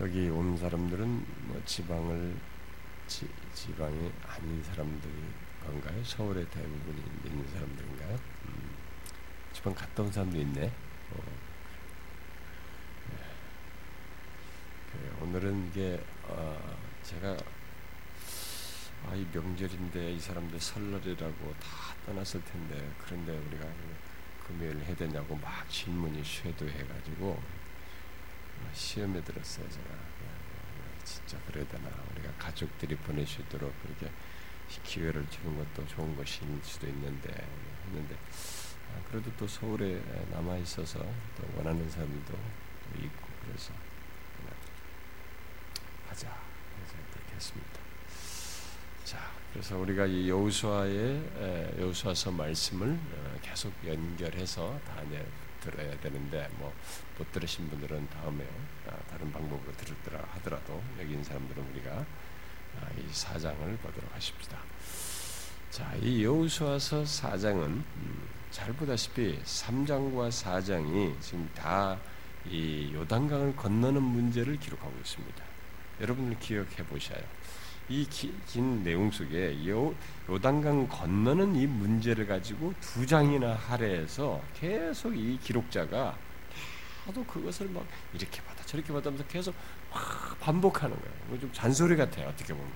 여기 온 사람들은 뭐 지방을 지, 지방이 아닌 사람들이 건가요? 서울의 대부분이 있는 사람들인가요? 음, 지방 갔다 온 사람도 있네. 어. 네. 네. 오늘은 이게 어, 제가 아, 이 명절인데 이 사람들 설날이라고 다 떠났을 텐데 그런데 우리가 그 금요일 해야 되냐고 막 질문이 쇄도해가지고 시험에 들었어요 제가. 예, 예, 예. 진짜 그래야 되나 우리가 가족들이 보낼 수 있도록 그렇게 기회를 주는 것도 좋은 것일 수도 있는데 했는데 아, 그래도 또 서울에 남아 있어서 또 원하는 사람도 있고 그래서 하자 그래서 그렇게 했습니다. 자 그래서 우리가 이 여우수아의 여우수아서 말씀을 어, 계속 연결해서 다니엘 들어야 되는데 뭐 못 들으신 분들은 다음에 아, 다른 방법으로 들었더라 하더라도 여기 있는 사람들은 우리가 아, 이 사장을 보도록 하십니다 자, 이 여호수아서 4장은 음, 잘 보다시피 3장과 4장이 지금 다 이 요단강을 건너는 문제를 기록하고 있습니다. 여러분들 기억해 보셔요. 이 긴 내용 속에 요, 요단강 건너는 이 문제를 가지고 두 장이나 할애해서 계속 이 기록자가 하도 그것을 막 이렇게 받아 저렇게 받아면서 계속 막 반복하는 거예요. 좀 잔소리 같아요. 어떻게 보면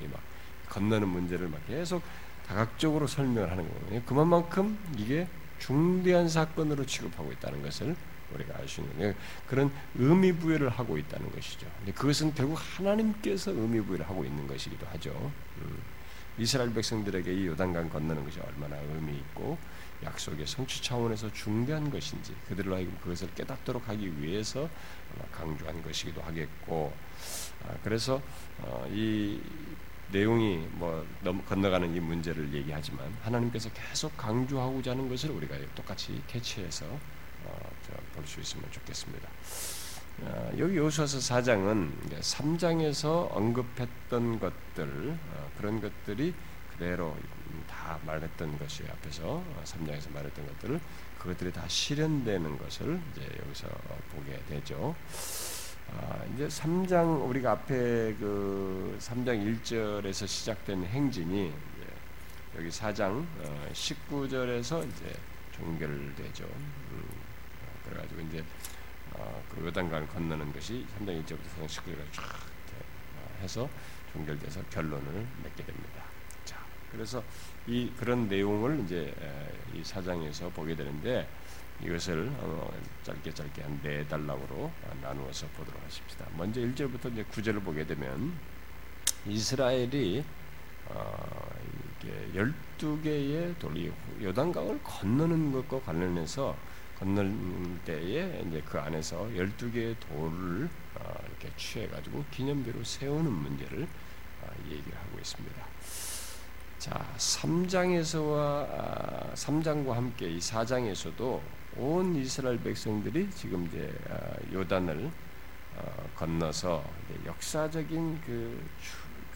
이막 건너는 문제를 막 계속 다각적으로 설명하는 거예요. 그만큼 이게 중대한 사건으로 취급하고 있다는 것을 우리가 알 수 있는 그런 의미 부여를 하고 있다는 것이죠. 근데 그것은 결국 하나님께서 의미 부여를 하고 있는 것이기도 하죠. 음. 이스라엘 백성들에게 이 요단강 건너는 것이 얼마나 의미 있고 약속의 성취 차원에서 중대한 것인지 그들로 하여금 그것을 깨닫도록 하기 위해서 강조한 것이기도 하겠고 아, 그래서 어, 이 내용이 뭐 넘, 건너가는 이 문제를 얘기하지만 하나님께서 계속 강조하고자 하는 것을 우리가 똑같이 캐치해서 어, 볼수 있으면 좋겠습니다. 어, 여기 요수아서 4장은 3장에서 언급했던 것들 어, 그런 것들이 그대로 다 말했던 것이 앞에서 3장에서 말했던 것들을 그것들이 다 실현되는 것을 이제 여기서 보게 되죠. 아, 이제 3장 우리가 앞에 그 3장 1절에서 시작된 행진이 여기 4장 19절에서 이제 종결되죠. 음, 그래가지고 이제 어, 그 요단강을 건너는 것이 현대 일제부터 서동 19세기까지 쫙 어, 해서 종결돼서 결론을 맺게 됩니다. 자, 그래서 이 그런 내용을 이제 이 사장에서 보게 되는데 이것을 어, 짧게 짧게 한 네 단락으로 나누어서 보도록 하십시다. 먼저 1절부터 이제 9절을 보게 되면 이스라엘이 어, 이게 12개의 돌이 요단강을 건너는 것과 관련해서 건널 때에 이제 그 안에서 12개의 돌을 아, 이렇게 취해가지고 기념비로 세우는 문제를 아, 얘기를 하고 있습니다. 자, 3장에서와 3장과 아, 함께 이 4장에서도 온 이스라엘 백성들이 지금 이제 요단을 어, 건너서 역사적인 그,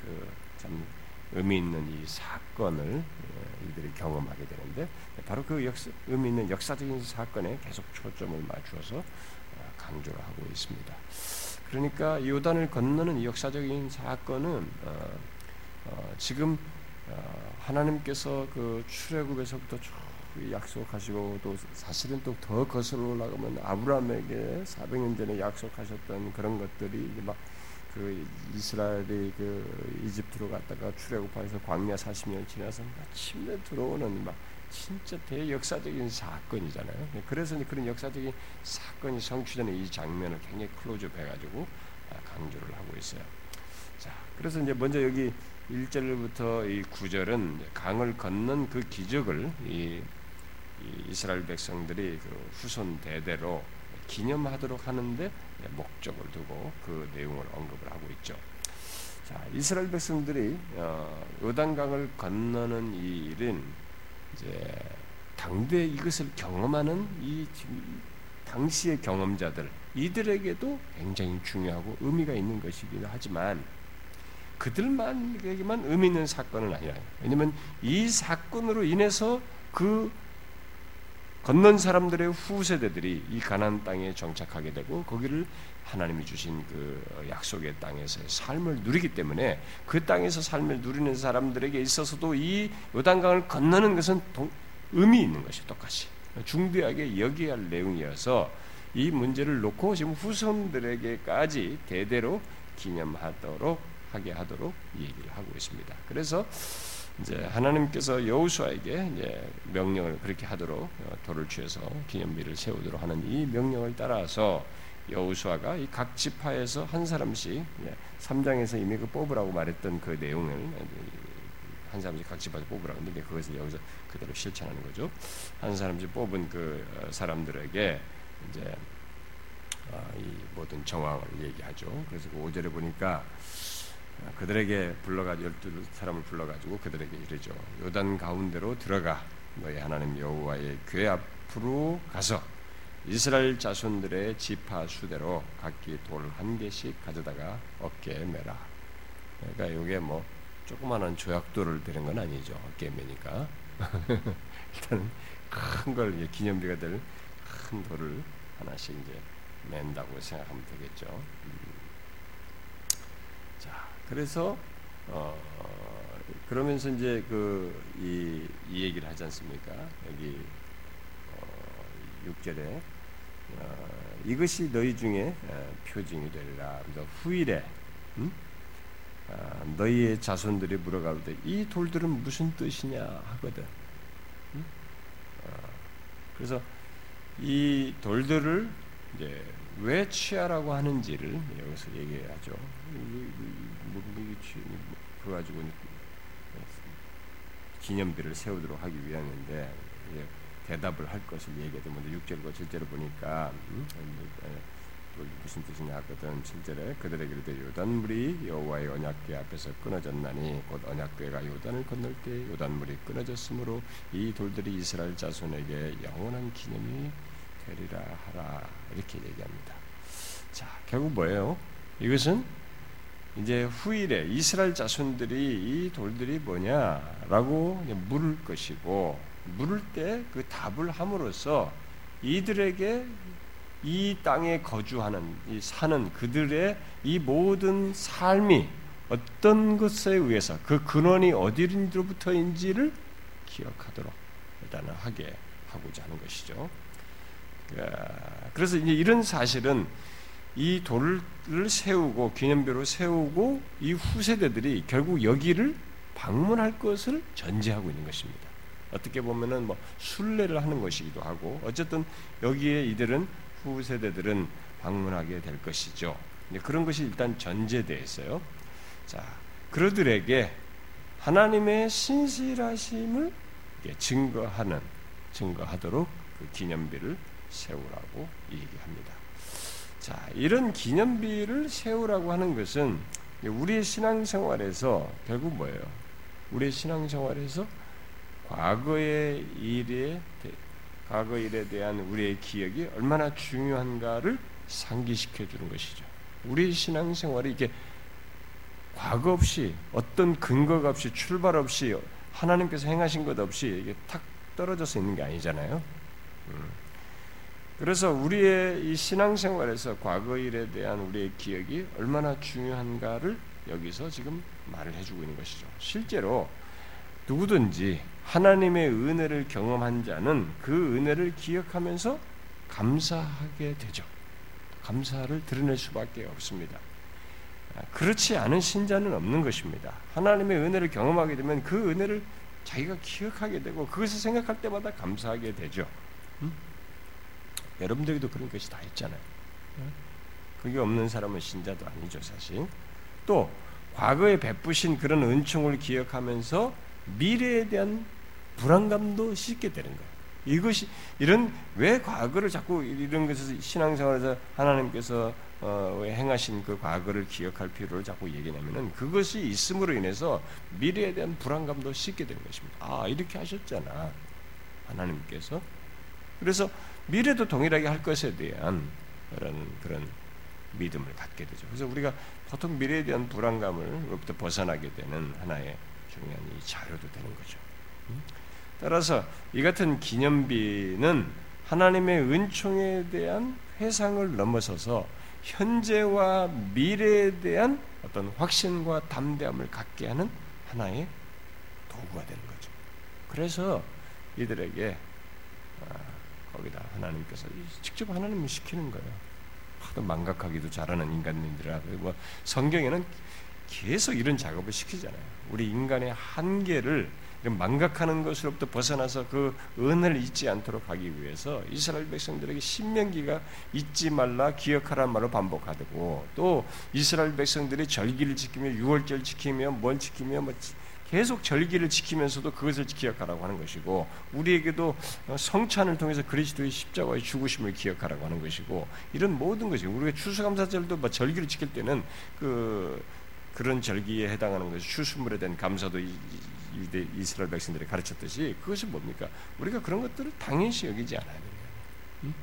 그 참 의미 있는 이 사건을 예, 이들이 경험하게 되는데 바로 그 역사, 의미 있는 역사적인 사건에 계속 초점을 맞추어서 어, 강조를 하고 있습니다. 그러니까 요단을 건너는 역사적인 사건은 어, 어, 지금 어, 하나님께서 그 출애굽에서부터 약속하시고 또 사실은 또 더 거슬러 올라가면 아브라함에게 400년 전에 약속하셨던 그런 것들이 이제 막 그 이스라엘이 그 이집트로 갔다가 출애굽하면서 광야 40년 지나서 마침내 들어오는 막 진짜 대역사적인 사건이잖아요. 네, 그래서 그런 역사적인 사건이 성취되는 이 장면을 굉장히 클로즈업 해가지고 아, 강조를 하고 있어요. 자, 그래서 이제 먼저 여기 1절부터 이 9절은 강을 걷는 그 기적을 이, 이 이스라엘 백성들이 그 후손 대대로 기념하도록 하는데 목적을 두고 그 내용을 언급을 하고 있죠. 자, 이스라엘 백성들이 어, 요단강을 건너는 이 일은 이제 당대 이것을 경험하는 이 당시의 경험자들 이들에게도 굉장히 중요하고 의미가 있는 것이기도 하지만 그들만에게만 의미 있는 사건은 아니라 왜냐하면 이 사건으로 인해서 그 건넌 사람들의 후세대들이 이 가나안 땅에 정착하게 되고 거기를 하나님이 주신 그 약속의 땅에서의 삶을 누리기 때문에 그 땅에서 삶을 누리는 사람들에게 있어서도 이 요단강을 건너는 것은 의미 있는 것이 똑같이 중대하게 여기야 할 내용이어서 이 문제를 놓고 지금 후손들에게까지 대대로 기념하도록 하게 하도록 얘기를 하고 있습니다. 그래서 이제 하나님께서 여호수아에게 이제 명령을 그렇게 하도록 어, 돌을 취해서 기념비를 세우도록 하는 이 명령을 따라서 여호수아가 이 각 지파에서 한 사람씩 3장에서 이미 그 뽑으라고 말했던 그 내용을 한 사람씩 각 지파에서 뽑으라고 했는데 그것을 여기서 그대로 실천하는 거죠. 한 사람씩 뽑은 그 어, 사람들에게 이제 어, 이 모든 정황을 얘기하죠. 그래서 그 5절에 보니까 그들에게 불러가 열두 사람을 불러가지고 그들에게 이르죠. 요단 가운데로 들어가 너희 하나님 여호와의 궤 앞으로 가서 이스라엘 자손들의 지파 수대로 각기 돌 한 개씩 가져다가 어깨에 매라. 그러니까 이게 뭐 조그마한 조약돌을 드는 건 아니죠. 어깨에 매니까 일단 큰걸 기념비가 될 큰 돌을 하나씩 이제 맨다고 생각하면 되겠죠. 음. 그래서 어, 그러면서 이제 그 이 이 얘기를 하지 않습니까? 여기 어, 6절에 어, 이것이 너희 중에 어, 표징이 되리라. 후일에 음? 어, 너희의 자손들이 물어가로되 이 돌들은 무슨 뜻이냐 하거든. 음? 어, 그래서 이 돌들을 이제 왜 취하라고 하는지를 여기서 얘기하죠. 그 가지고 기념비를 세우도록 하기 위함인데 대답을 할 것을 얘기해도 먼저 6절과 7절을 보니까 음? 무슨 뜻이냐 하거든 7절에 그들에게 요단물이 여호와의 언약궤 앞에서 끊어졌나니 곧 언약궤가 요단을 건널 때 요단물이 끊어졌으므로 이 돌들이 이스라엘 자손에게 영원한 기념이 되리라 하라 이렇게 얘기합니다. 자 결국 뭐예요? 이것은 이제 후일에 이스라엘 자손들이 이 돌들이 뭐냐라고 물을 것이고 물을 때 그 답을 함으로써 이들에게 이 땅에 거주하는 이 사는 그들의 이 모든 삶이 어떤 것에 의해서 그 근원이 어디로부터인지를 기억하도록 일단은 하게 하고자 하는 것이죠. 그래서 이제 이런 사실은 이 돌을 세우고 기념비로 세우고 이 후세대들이 결국 여기를 방문할 것을 전제하고 있는 것입니다. 어떻게 보면은 뭐 순례를 하는 것이기도 하고 어쨌든 여기에 이들은 후 세대들은 방문하게 될 것이죠. 그런 것이 일단 전제되어 있어요. 자, 그들에게 하나님의 신실하심을 증거하는 증거하도록 그 기념비를 세우라고 얘기합니다. 자, 이런 기념비를 세우라고 하는 것은 우리의 신앙생활에서 결국 뭐예요? 우리의 신앙생활에서 과거의 일에 과거 일에 대한 우리의 기억이 얼마나 중요한가를 상기시켜 주는 것이죠. 우리 신앙생활이 이게 과거 없이 어떤 근거가 없이 출발 없이 하나님께서 행하신 것 없이 이게 탁 떨어져서 있는 게 아니잖아요. 음. 그래서 우리의 이 신앙생활에서 과거 일에 대한 우리의 기억이 얼마나 중요한가를 여기서 지금 말을 해주고 있는 것이죠. 실제로 누구든지 하나님의 은혜를 경험한 자는 그 은혜를 기억하면서 감사하게 되죠. 감사를 드러낼 수밖에 없습니다. 그렇지 않은 신자는 없는 것입니다. 하나님의 은혜를 경험하게 되면 그 은혜를 자기가 기억하게 되고 그것을 생각할 때마다 감사하게 되죠. 음? 여러분들에게도 그런 것이 다 있잖아요. 그게 없는 사람은 신자도 아니죠, 사실. 또 과거에 베푸신 그런 은총을 기억하면서 미래에 대한 불안감도 싣게 되는 거예요. 이것이 이런 왜 과거를 자꾸 이런 것에서 신앙생활에서 하나님께서 어, 행하신 그 과거를 기억할 필요를 자꾸 얘기하면은 그것이 있음으로 인해서 미래에 대한 불안감도 싣게 되는 것입니다. 아 이렇게 하셨잖아 하나님께서 그래서 미래도 동일하게 할 것에 대한 그런 그런 믿음을 갖게 되죠. 그래서 우리가 보통 미래에 대한 불안감을로부터 벗어나게 되는 하나의 중요한 이 자료도 되는 거죠. 음? 따라서 이 같은 기념비는 하나님의 은총에 대한 회상을 넘어서서 현재와 미래에 대한 어떤 확신과 담대함을 갖게 하는 하나의 도구가 되는 거죠. 그래서 이들에게 아, 거기다 하나님께서 직접 하나님을 시키는 거예요. 하도 망각하기도 잘하는 인간들이라 뭐 성경에는 계속 이런 작업을 시키잖아요. 우리 인간의 한계를 망각하는 것으로부터 벗어나서 그 은을 잊지 않도록 하기 위해서 이스라엘 백성들에게 신명기가 잊지 말라 기억하라는 말을 반복하고 또 이스라엘 백성들이 절기를 지키며 유월절 지키며 뭘 지키며 뭐 계속 절기를 지키면서도 그것을 기억하라고 하는 것이고 우리에게도 성찬을 통해서 그리스도의 십자가의 죽으심을 기억하라고 하는 것이고 이런 모든 것이 우리가 추수감사절도 뭐 절기를 지킬 때는 그 그런 절기에 해당하는 것이 추수물에 대한 감사도 이스라엘 백성들이 가르쳤듯이 그것이 뭡니까? 우리가 그런 것들을 당연시 여기지 않아야 돼요. 음?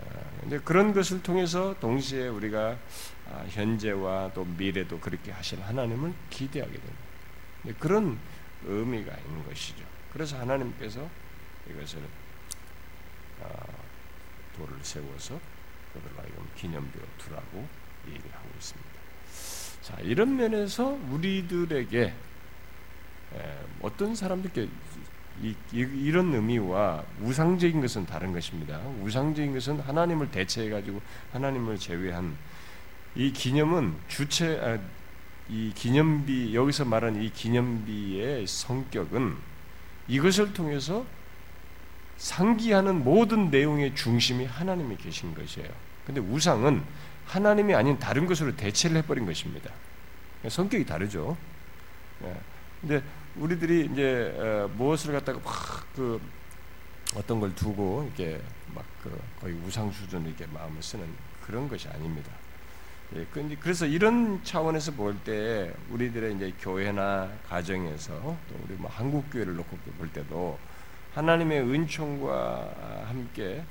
아, 그런 것을 통해서 동시에 우리가 아, 현재와 또 미래도 그렇게 하실 하나님을 기대하게 됩니다. 그런 의미가 있는 것이죠. 그래서 하나님께서 이것을 아, 돌을 세워서 그들로 기념비로 두라고 얘기를 하고 있습니다. 자, 이런 면에서 우리들에게 어떤 사람들께 이, 이, 런 의미와 우상적인 것은 다른 것입니다. 우상적인 것은 하나님을 대체해 가지고 하나님을 제외한 이 기념은 주체 아, 이 기념비 여기서 말한 이 기념비의 성격은 이것을 통해서 상기하는 모든 내용의 중심이 하나님이 계신 것이에요. 근데 우상은 하나님이 아닌 다른 것으로 대체를 해버린 것입니다. 성격이 다르죠. 예. 근데 우리들이 이제 어, 무엇을 갖다가 막 그 어떤 걸 두고 이렇게 막 그 거의 우상 수준으로 이렇게 마음을 쓰는 그런 것이 아닙니다. 예, 그래서 이런 차원에서 볼 때 우리들의 이제 교회나 가정에서 또 우리 뭐 한국 교회를 놓고 볼 때도 하나님의 은총과 함께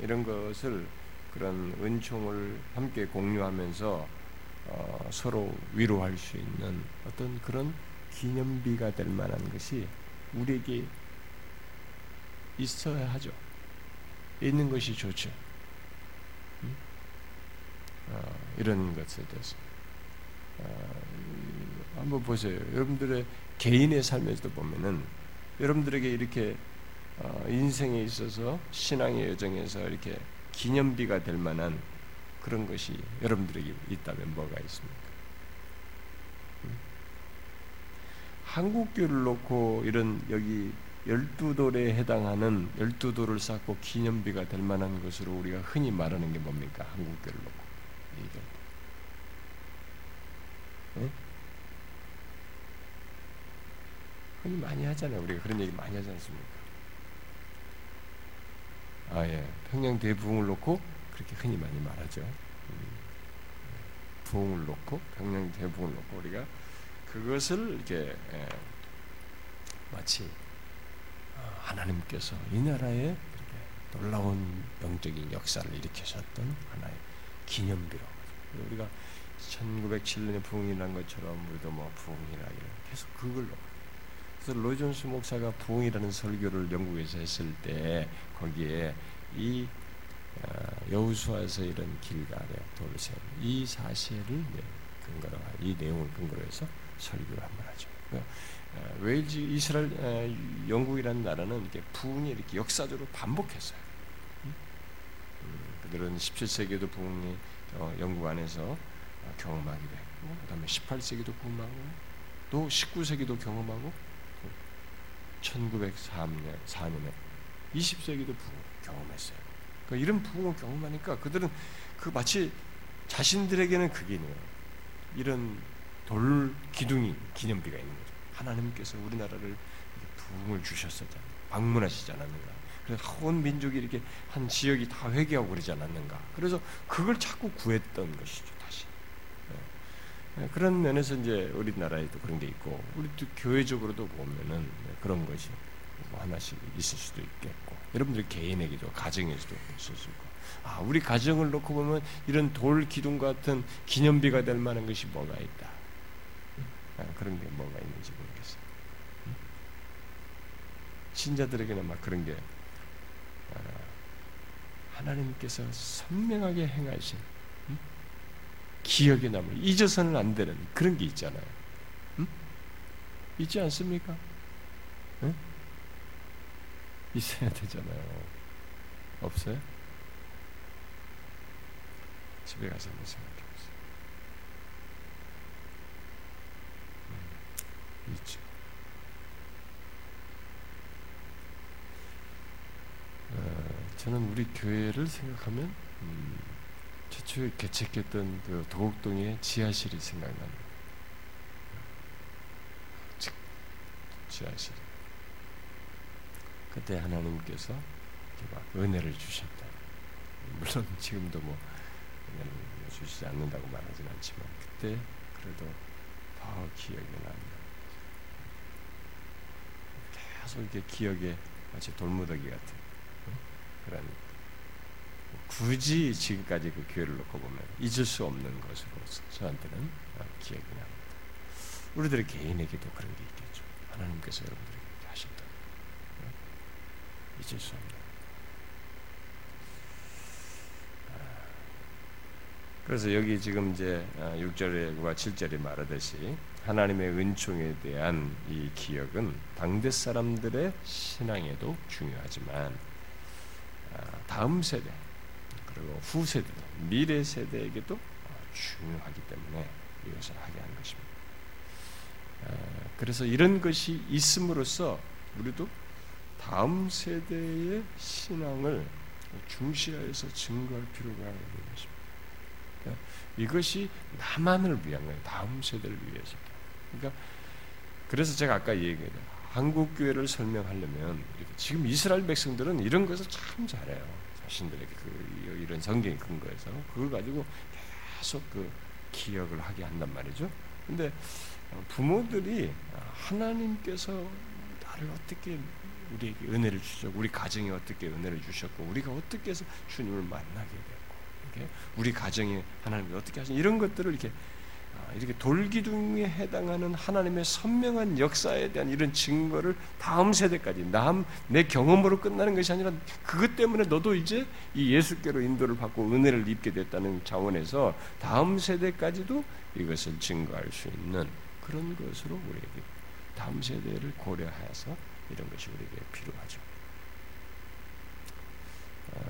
이런 것을 그런 은총을 함께 공유하면서 어, 서로 위로할 수 있는 어떤 그런 기념비가 될 만한 것이 우리에게 있어야 하죠. 있는 것이 좋죠. 음? 어, 이런 것에 대해서 어, 한번 보세요. 여러분들의 개인의 삶에서도 보면은 여러분들에게 이렇게 어, 인생에 있어서 신앙의 여정에서 이렇게 기념비가 될 만한 그런 것이 여러분들에게 있다면 뭐가 있습니까? 한국교를 놓고 이런 여기 열두 돌에 해당하는 열두 돌을 쌓고 기념비가 될 만한 것으로 우리가 흔히 말하는 게 뭡니까? 한국교를 놓고 때. 흔히 많이 하잖아요. 우리가 그런 얘기 많이 하지 않습니까? 아, 예. 평양 대부흥을 놓고 그렇게 흔히 많이 말하죠. 음. 부흥을 놓고, 평양 대부흥을 놓고 우리가 그것을 이렇게 예, 마치 어, 하나님께서 이 나라에 놀라운 영적인 역사를 일으키셨던 하나의 기념비로 우리가 1907년에 부흥이란 것처럼 우리도 뭐 부흥이라 이런 계속 그걸로. 그래서 로이존스 목사가 부흥이라는 설교를 영국에서 했을 때 거기에 이 어, 여우수아에서 이런 길가에 돌을 세운 이 사실을 근거로 이 내용을 근거로 해서 설교를 한번 하죠. 그러니까, 어, 웨일즈, 이스라엘, 어, 영국이라는 나라는 이렇게 부흥이 이렇게 역사적으로 반복했어요. 음? 그들은 17세기에도 부흥이 어, 영국 안에서 경험하기도 했고, 그 다음에 18세기도 경험하고, 또 19세기도 경험하고, 1904년, 4년에 20세기도 부흥 경험했어요. 그러니까 이런 부흥을 경험하니까 그들은 그 마치 자신들에게는 그게 있네요. 이런 돌 기둥이 기념비가 있는 거죠. 하나님께서 우리나라를 부흥을 주셨었잖아요. 방문하시지 않았는가. 그래서 온 민족이 이렇게 한 지역이 다 회개하고 그러지 않았는가. 그래서 그걸 자꾸 구했던 것이죠. 다시. 네. 그런 면에서 이제 우리나라에도 그런 게 있고 우리도 교회적으로도 보면은 그런 것이 뭐 하나씩 있을 수도 있겠고 여러분들 개인에게도 가정에서도 있을 수 있고 아 우리 가정을 놓고 보면 이런 돌 기둥 같은 기념비가 될 만한 것이 뭐가 있다. 아, 그런 게 뭐가 있는지 모르겠어요. 신자들에게는 막 그런 게 어, 하나님께서 선명하게 행하신 기억에 남을 잊어서는 안 되는 그런 게 있잖아요. 응? 있지 않습니까? 응? 있어야 되잖아요. 없어요? 집에 가서 한번 생각해 보세요. 음, 있죠. 어, 저는 우리 교회를 생각하면 음, 최초에 개척했던 그 도곡동의 지하실이 생각나는 지하실. 그때 하나님께서 막 은혜를 주셨다. 물론 지금도 뭐 은혜를 주시지 않는다고 말하진 않지만 그때 그래도 더 기억에 납니다. 계속 이렇게 기억에 마치 돌무더기 같은 그런 굳이 지금까지 그 교회를 놓고 보면 잊을 수 없는 것으로 저한테는 기억이 납니다. 우리들의 개인에게도 그런 게 있겠죠. 하나님께서 여러분들에게 하셨다. 잊을 수 없는. 그래서 여기 지금 이제 6절과 7절에 말하듯이 하나님의 은총에 대한 이 기억은 당대 사람들의 신앙에도 중요하지만 다음 세대 그리고 후세대, 미래 세대에게도 중요하기 때문에 이것을 하게 한 것입니다. 그래서 이런 것이 있음으로써 우리도 다음 세대의 신앙을 중시하여서 증거할 필요가 있는 것입니다. 그러니까 이것이 나만을 위한 거예요. 다음 세대를 위해서. 그러니까 그래서 제가 아까 얘기했죠. 한국 교회를 설명하려면 지금 이스라엘 백성들은 이런 것을 참 잘해요. 자신들에게 그 이런 성경의 근거에서 그걸 가지고 계속 그 기억을 하게 한단 말이죠. 근데 부모들이 하나님께서 나를 어떻게 우리에게 은혜를 주셨고 우리 가정에 어떻게 은혜를 주셨고 우리가 어떻게 해서 주님을 만나게 됐고 이렇게 우리 가정에 하나님이 어떻게 하신 이런 것들을 이렇게 이렇게 돌기둥에 해당하는 하나님의 선명한 역사에 대한 이런 증거를 다음 세대까지 남 내 경험으로 끝나는 것이 아니라 그것 때문에 너도 이제 이 예수께로 인도를 받고 은혜를 입게 됐다는 차원에서 다음 세대까지도 이것을 증거할 수 있는 그런 것으로 우리에게 다음 세대를 고려하여서 이런 것이 우리에게 필요하죠. 어,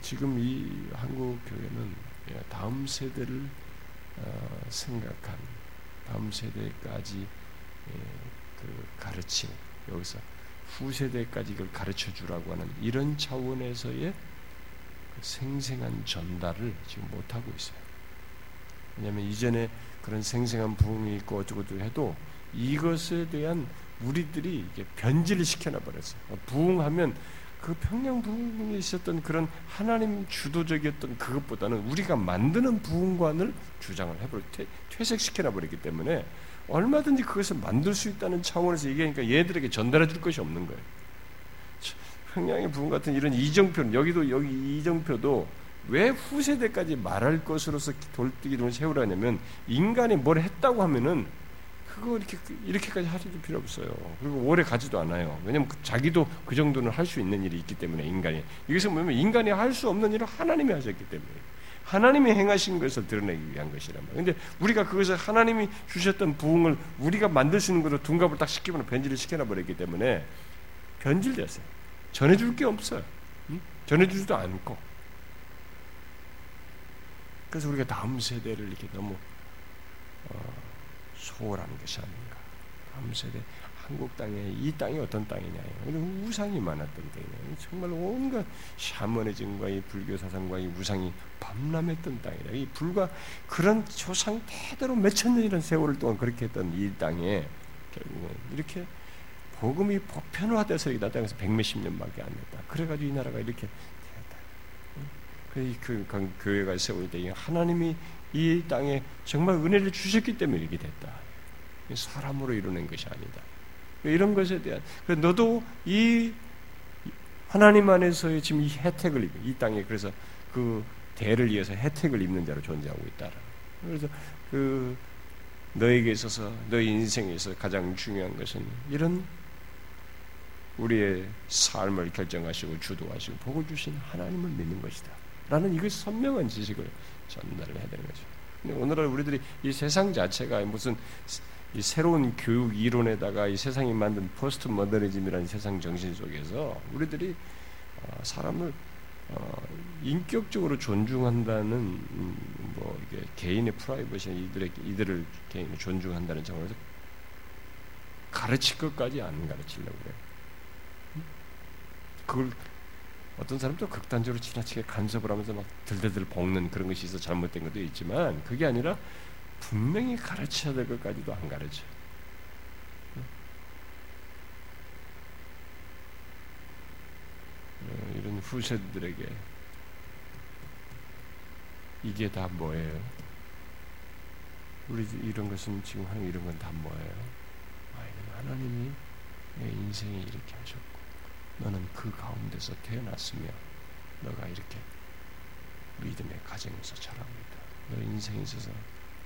지금 이 한국 교회는 다음 세대를 어, 생각한 다음 세대까지 예, 그 가르침 여기서 후세대까지 이걸 가르쳐 주라고 하는 이런 차원에서의 그 생생한 전달을 지금 못 하고 있어요. 왜냐하면 이전에 그런 생생한 부흥이 있고 어쩌고저쩌고 해도 이것에 대한 우리들이 변질을 시켜놔 버렸어요. 부흥하면 그 평양 부흥에 있었던 그런 하나님 주도적이었던 그것보다는 우리가 만드는 부흥관을 주장을 해버려 퇴색시켜놔 버렸기 때문에 얼마든지 그것을 만들 수 있다는 차원에서 얘기하니까 얘들에게 전달해 줄 것이 없는 거예요. 평양의 부흥 같은 이런 이정표 여기도 여기 이정표도 왜 후세대까지 말할 것으로서 돌뛰기를 세우라냐면 인간이 뭘 했다고 하면은 그거 이렇게 이렇게까지 할 필요 없어요. 그리고 오래 가지도 않아요. 왜냐면 그 자기도 그 정도는 할 수 있는 일이 있기 때문에 인간이 이것은 뭐냐면 인간이 할 수 없는 일을 하나님이 하셨기 때문에 하나님이 행하신 것을 드러내기 위한 것이란 말이에요. 근데 우리가 그것을 하나님이 주셨던 부흥을 우리가 만들 수 있는 것으로 둔갑을 딱 시키면 변질을 시켜놔 버렸기 때문에 변질됐어요. 전해줄 게 없어요. 응? 전해주지도 않고 그래서 우리가 다음 세대를 이렇게 너무 어, 소홀하는 것이 아닌가. 다음 세대 한국 땅에 이 땅이 어떤 땅이냐. 우상이 많았던 땅이냐. 정말 온갖 샤머니즘과 이 불교 사상과 이 우상이 밤람했던 땅이다. 이 불과 그런 조상 대대로 몇천 년이라는 세월을 동안 그렇게 했던 이 땅에 결국은 이렇게 복음이 보편화돼서 이 땅에서 백몇십 년밖에 안 됐다. 그래가지고 이 나라가 이렇게 그, 그 교회가 세울 때 하나님이 이 땅에 정말 은혜를 주셨기 때문에 이렇게 됐다. 사람으로 이루는 것이 아니다. 이런 것에 대한 너도 이 하나님 안에서의 지금 이 혜택을 이 땅에 그래서 그 대를 위해서 혜택을 입는 자로 존재하고 있다. 그래서 그 너에게 있어서 너의 인생에서 가장 중요한 것은 이런 우리의 삶을 결정하시고 주도하시고 복을 주신 하나님을 믿는 것이다. 라는 이것 선명한 지식을 전달을 해야 되는 거죠. 근데 오늘날 우리들이 이 세상 자체가 무슨 이 새로운 교육 이론에다가 이 세상이 만든 포스트 모더니즘이라는 세상 정신 속에서 우리들이 어, 사람을 어, 인격적으로 존중한다는 음, 뭐 이게 개인의 프라이버시 이들의 이들을 개인을 존중한다는 점에서 가르칠 것까지 안 가르치려고 그래요. 그걸 어떤 사람도 극단적으로 지나치게 간섭을 하면서 막 들들들 볶는 그런 것이 있어 잘못된 것도 있지만 그게 아니라 분명히 가르쳐야 될 것까지도 안 가르쳐. 어, 이런 후세들에게 이게 다 뭐예요? 우리 이런 것은 지금 하는 이런 건 다 뭐예요? 하나님이 내 인생에 이렇게 하셨고 너는 그 가운데서 태어났으며 너가 이렇게 믿음의 가정에서 자랍니다. 너 인생에 있어서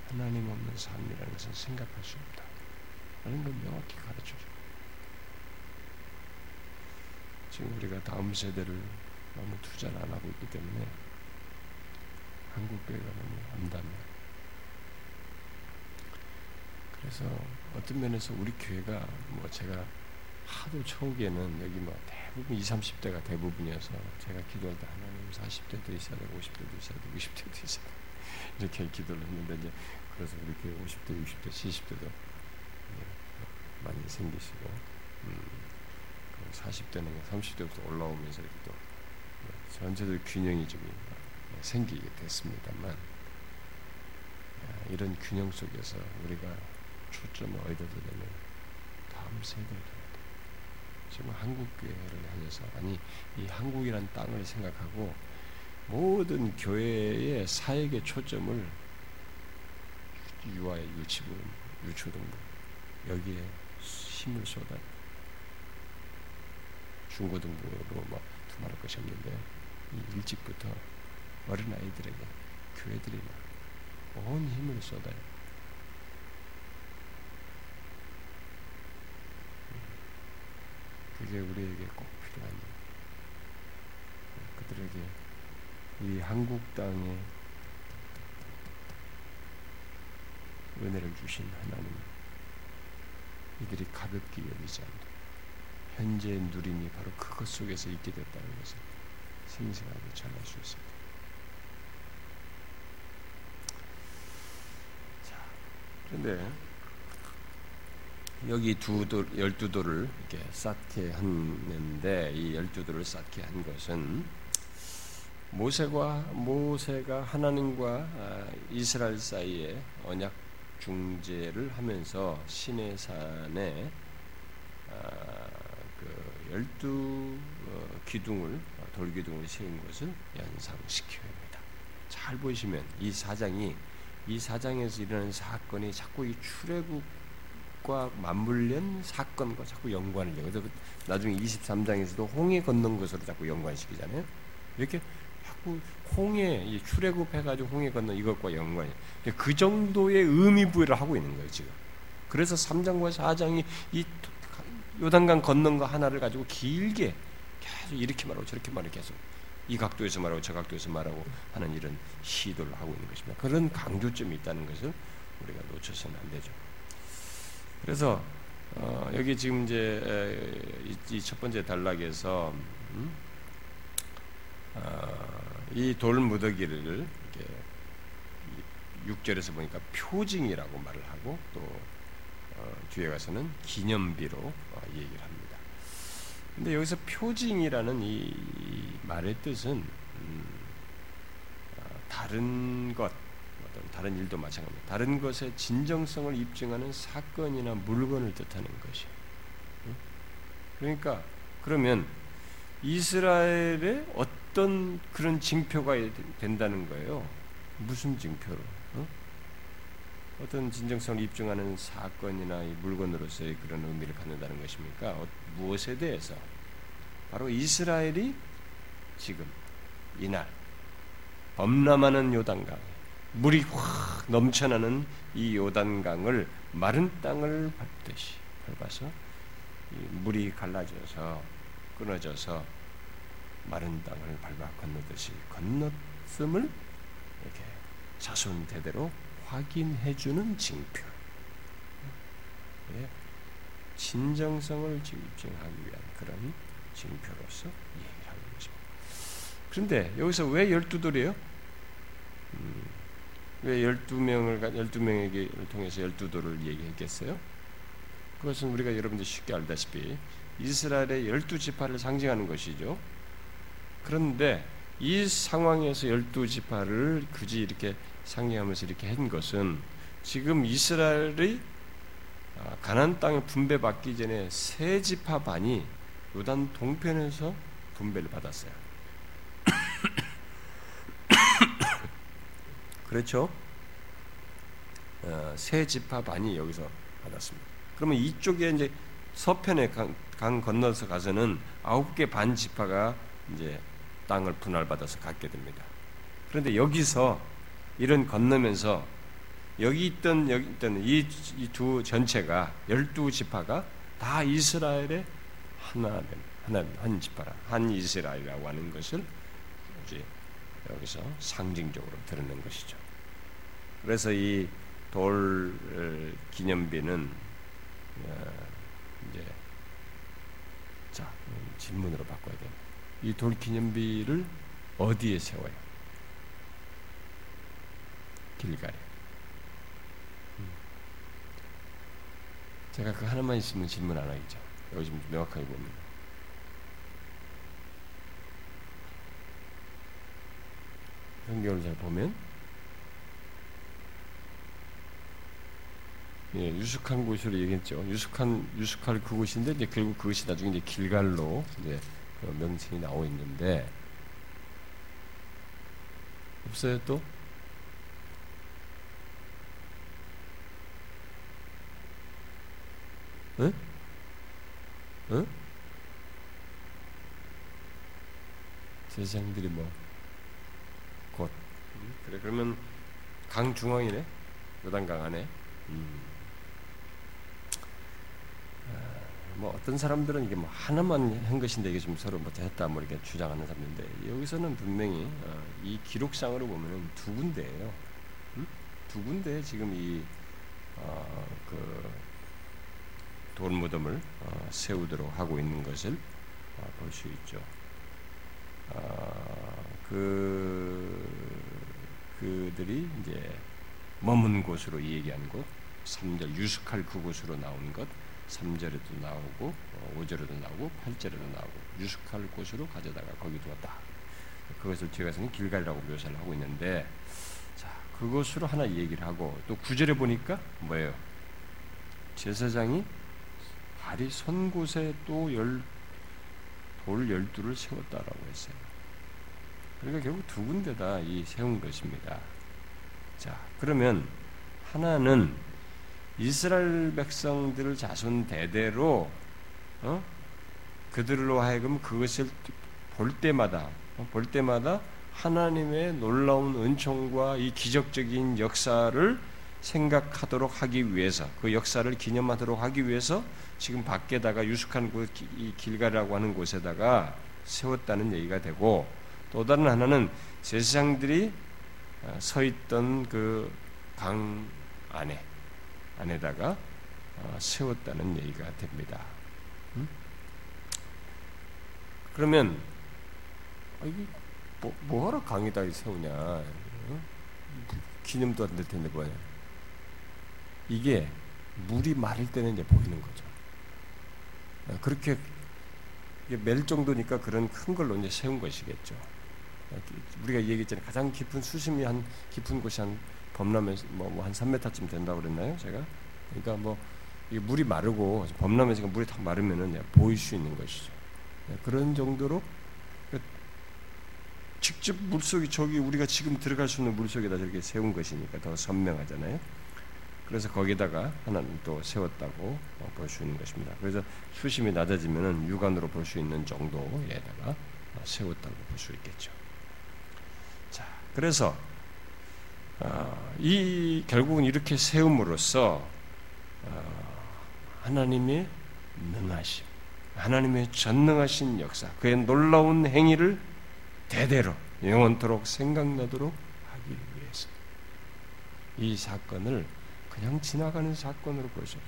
하나님 없는 삶이라는 것은 생각할 수 없다. 라는 걸 명확히 가르쳐줘. 지금 우리가 다음 세대를 너무 투자를 안 하고 있기 때문에 한국 교회가 너무 암담해. 그래서 어떤 면에서 우리 교회가 뭐 제가 하도 초기에는 여기 뭐 대부분 20, 30대가 대부분이어서 제가 기도할 때 하나님 40대도 있어야 되고 50대도 있어야 되고 60대도 있어야 되고 이렇게 기도를 했는데 이제 그래서 교회 50대, 60대, 70대도 많이 생기시고 음, 40대는 30대부터 올라오면서 이렇게 또 전체적 균형이 좀 생기게 됐습니다만 이런 균형 속에서 우리가 초점을 어디다 두냐면 다음 세대를. 지금 한국 교회를 향해서 아니 이 한국이란 땅을 생각하고 모든 교회의 사역의 초점을 유아 유치부, 유초등부 여기에 힘을 쏟아 중고등부로 막 두말할 것이 없는데 일찍부터 어린 아이들에게 교회들이 온 힘을 쏟아요. 그게 우리에게 꼭 필요한 일. 그들에게 이 한국 땅에 은혜를 주신 하나님 이들이 가볍게 여기지 않고 현재의 누림이 바로 그것 속에서 있게 됐다는 것을 생생하게 전할 수 있습니다. 자, 그런데 여기 두 도, 열두 도를 이렇게 쌓게 했는데 이 열두 도를 쌓게 한 것은 모세가 모세가 하나님과 아, 이스라엘 사이에 언약 중재를 하면서 시내 산에 아, 그 열두 어, 기둥을 돌기둥을 세운 것을 연상시켜야 합니다. 잘 보시면 이 사장이 이 사장에서 일어나는 사건이 자꾸 이 출애굽 과 맞물린 사건과 자꾸 연관을 해요. 그래서 나중에 23장에서도 홍해 건넌 것으로 자꾸 연관시키잖아요. 이렇게 자꾸 홍해 출애굽해가지고 홍해 건넌 이것과 연관이. 그 정도의 의미 부여를 하고 있는 거예요 지금. 그래서 3장과 4장이 이 요단강 건넌 거 하나를 가지고 길게 계속 이렇게 말하고 저렇게 말하고 계속 이 각도에서 말하고 저 각도에서 말하고 하는 이런 시도를 하고 있는 것입니다. 그런 강조점이 있다는 것을 우리가 놓쳐서는 안 되죠. 그래서 어, 여기 지금 이제 이 첫 번째 단락에서 음? 어, 이돌 무더기를 이렇게 6절에서 보니까 표징이라고 말을 하고 또 어, 뒤에 가서는 기념비로 어, 얘기를 합니다. 근데 여기서 표징이라는 이, 이 말의 뜻은 음, 어, 다른 것 다른 일도 마찬가지입니다. 다른 것의 진정성을 입증하는 사건이나 물건을 뜻하는 것이에요. 그러니까 그러면 이스라엘에 어떤 그런 징표가 된다는 거예요. 무슨 징표로? 어? 떤 진정성을 입증하는 사건이나 물건으로서의 그런 의미를 갖는다는 것입니까? 어, 무엇에 대해서? 바로 이스라엘이 지금 이날 범람하는 요단강 물이 확 넘쳐나는 이 요단강을 마른 땅을 밟듯이 밟아서 물이 갈라져서 끊어져서 마른 땅을 밟아 건너듯이 건넜음을 이렇게 자손 대대로 확인해주는 징표. 예, 진정성을 입증하기 위한 그런 징표로서 얘기를 하는 거죠. 그런데 여기서 왜 열두 돌이에요? 음, 왜 열두 명을 열두 명에게 통해서 열두 돌을 얘기했겠어요? 그것은 우리가 여러분들 쉽게 알다시피 이스라엘의 열두 지파를 상징하는 것이죠. 그런데 이 상황에서 열두 지파를 굳이 이렇게 상징하면서 이렇게 한 것은 지금 이스라엘의 아, 가나안 땅에 분배받기 전에 세 지파 반이 요단 동편에서 분배를 받았어요. 그렇죠? 어, 세 지파 반이 여기서 받았습니다. 그러면 이쪽에 이제 서편에 강, 강 건너서 가서는 아홉 개 반 지파가 이제 땅을 분할받아서 갖게 됩니다. 그런데 여기서 이런 건너면서 여기 있던 여기 있던 이두 전체가 열두 지파가 다 이스라엘의 하나 하나 한 지파라 한 이스라엘이라고 하는 것을 여기서 상징적으로 드러낸 것이죠. 그래서 이 돌 기념비는 어, 이제 자 질문으로 바꿔야 돼. 이돌 기념비를 어디에 세워요? 길가에. 음. 제가 그 하나만 있으면 질문 안 하겠죠. 여기 좀 명확하게 보면. 성경을 잘 보면 예, 유숙한 곳으로 얘기했죠. 유숙한 유숙할 그곳인데 이제 결국 그것이 나중에 이제 길갈로 이제 그 명칭이 나오 있는데 없어요 또? 응? 응? 제사장들이 뭐 곧. 그래 그러면 강 중앙이네. 요단강 안에. 음. 뭐 어떤 사람들은 이게 뭐 하나만 한 것인데 이게 좀 서로 뭐 했다 뭐 이렇게 주장하는 사람인데 여기서는 분명히 어, 이 기록상으로 보면은 두 군데예요. 음? 두 군데 지금 이 어, 그 돌무덤을 어, 세우도록 하고 있는 것을 어, 볼수 있죠. 어, 그 그들이 이제 머문 곳으로 얘기한 곳, 3절 유숙할 그곳으로 나온 것, 3절에도 나오고 5절에도 어, 나오고 8절에도 나오고 유숙할 곳으로 가져다가 거기 두었다. 그것을 뒤에 가서는 길갈이라고 묘사를 하고 있는데 자, 그것으로 하나 얘기를 하고 또 9절에 보니까 뭐예요? 제사장이 발이 선 곳에 또 열, 돌 열두를 세웠다라고 했어요. 그러니까 결국 두 군데다 이 세운 것입니다. 자, 그러면 하나는 이스라엘 백성들을 자손 대대로 어? 그들로 하여금 그것을 볼 때마다 어? 볼 때마다 하나님의 놀라운 은총과 이 기적적인 역사를 생각하도록 하기 위해서 그 역사를 기념하도록 하기 위해서 지금 밖에다가 유숙한 곳, 이 길가라고 하는 곳에다가 세웠다는 얘기가 되고 또 다른 하나는 제사장들이 어, 서 있던 그 강 안에 안에다가 어, 세웠다는 얘기가 됩니다. 음? 그러면 아, 이게 뭐, 뭐하러 강에다 세우냐? 어? 기념도 안 될 텐데 뭐야? 이게 물이 마를 때는 이제 보이는 거죠. 어, 그렇게 멜 정도니까 그런 큰 걸로 이제 세운 것이겠죠. 우리가 얘기했잖아요. 가장 깊은 수심이 한 깊은 곳이 한 범람에서 뭐한 뭐 3m쯤 된다고 그랬나요? 제가 그러니까 뭐 물이 마르고 범람에서 물이 다 마르면은 보일 수 있는 것이죠. 네, 그런 정도로 그 직접 물속이 저기 우리가 지금 들어갈 수 있는 물속에다 저렇게 세운 것이니까 더 선명하잖아요. 그래서 거기다가 하나는 또 세웠다고 볼 수 있는 것입니다. 그래서 수심이 낮아지면은 육안으로 볼 수 있는 정도에다가 세웠다고 볼 수 있겠죠. 자, 그래서 어, 이 결국은 이렇게 세움으로써 어, 하나님의 능하심, 하나님의 전능하신 역사, 그의 놀라운 행위를 대대로 영원토록 생각나도록 하기 위해서 이 사건을 그냥 지나가는 사건으로 없어요.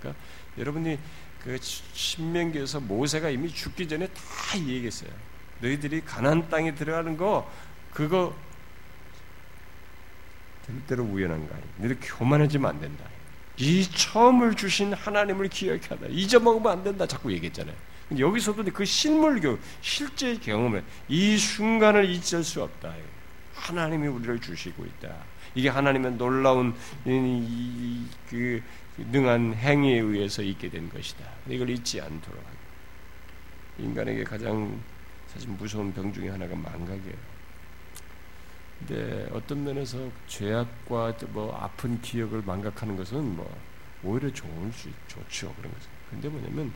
그러니까 여러분이 그 신명기에서 모세가 이미 죽기 전에 다 얘기했어요. 너희들이 가나안 땅에 들어가는 거 그거 절대로 우연한 거 아니야. 너희들 교만해지면 안 된다. 이 처음을 주신 하나님을 기억하다. 잊어먹으면 안 된다. 자꾸 얘기했잖아요. 여기서도 그 실물 교 실제 경험을 이 순간을 잊을 수 없다. 하나님이 우리를 주시고 있다. 이게 하나님의 놀라운 이, 그 능한 행위에 의해서 있게 된 것이다. 이걸 잊지 않도록 인간에게 가장 사실 무서운 병 중에 하나가 망각이에요. 근데 어떤 면에서 죄악과 뭐 아픈 기억을 망각하는 것은 뭐 오히려 좋은 수 좋죠 그런 것은. 근데 뭐냐면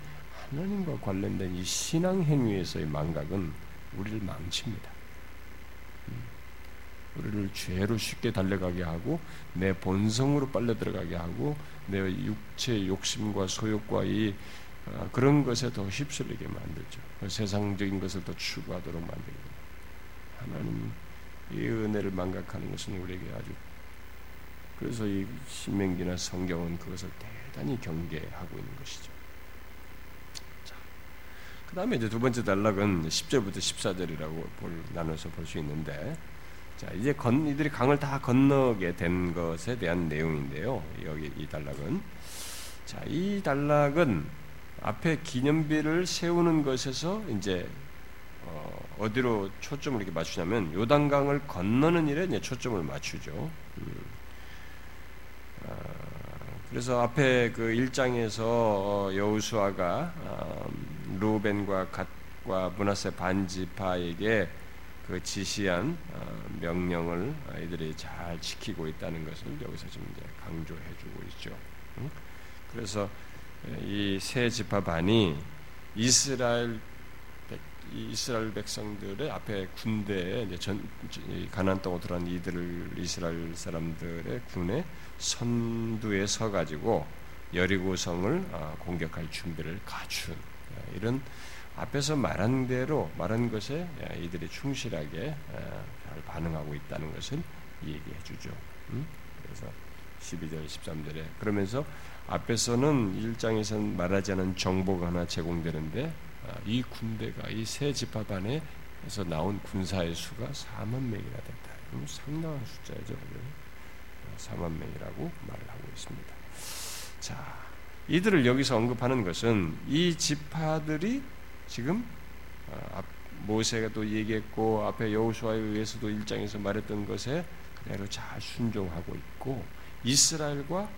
하나님과 관련된 이 신앙 행위에서의 망각은 우리를 망칩니다. 음. 우리를 죄로 쉽게 달려가게 하고 내 본성으로 빨려 들어가게 하고 내 육체 욕심과 소욕과 이 어, 그런 것에 더 휩쓸리게 만들죠. 세상적인 것을 더 추구하도록 만들고 하나님 이 은혜를 망각하는 것은 우리에게 아주 그래서 이 신명기나 성경은 그것을 대단히 경계하고 있는 것이죠. 자, 그 다음에 이제 두 번째 단락은 10절부터 14절이라고 볼, 나눠서 볼 수 있는데 자, 이제 건, 이들이 강을 다 건너게 된 것에 대한 내용인데요. 여기 이 단락은. 자, 이 단락은 앞에 기념비를 세우는 것에서 이제 어, 디로 초점을 이렇게 맞추냐면 요단강을 건너는 일에 이제 초점을 맞추죠. 음. 아, 그래서 앞에 그 1장에서 어, 여우수아가 어, 루벤과 갓과 문하세 반지파에게 그 지시한 어, 명령을 아이들이 잘 지키고 있다는 것을 여기서 좀 이제 강조해주고 있죠. 그래서 이 세 지파 반이 이스라엘 이스라엘 백성들의 앞에 군대에 이제 전 가나안 땅으로 들어간 이들을 이스라엘 사람들의 군의 선두에 서 가지고 여리고 성을 어, 공격할 준비를 갖춘 이런 앞에서 말한 대로 말한 것에 예, 이들이 충실하게 어, 잘 반응하고 있다는 것을 얘기해 주죠. 그래서 12절, 13절에 그러면서 앞에서는 1장에서는 말하지 않은 정보가 하나 제공되는데 어, 이 군대가 이 세 집합 안에서 나온 군사의 수가 4만 명이나 된다. 상당한 숫자죠. 4만 어, 명이라고 말을 하고 있습니다. 자, 이들을 여기서 언급하는 것은 이 지파들이 지금 어, 모세가 또 얘기했고 앞에 여호수아에 의해서도 일장에서 말했던 것에 그대로 잘 순종하고 있고 이스라엘과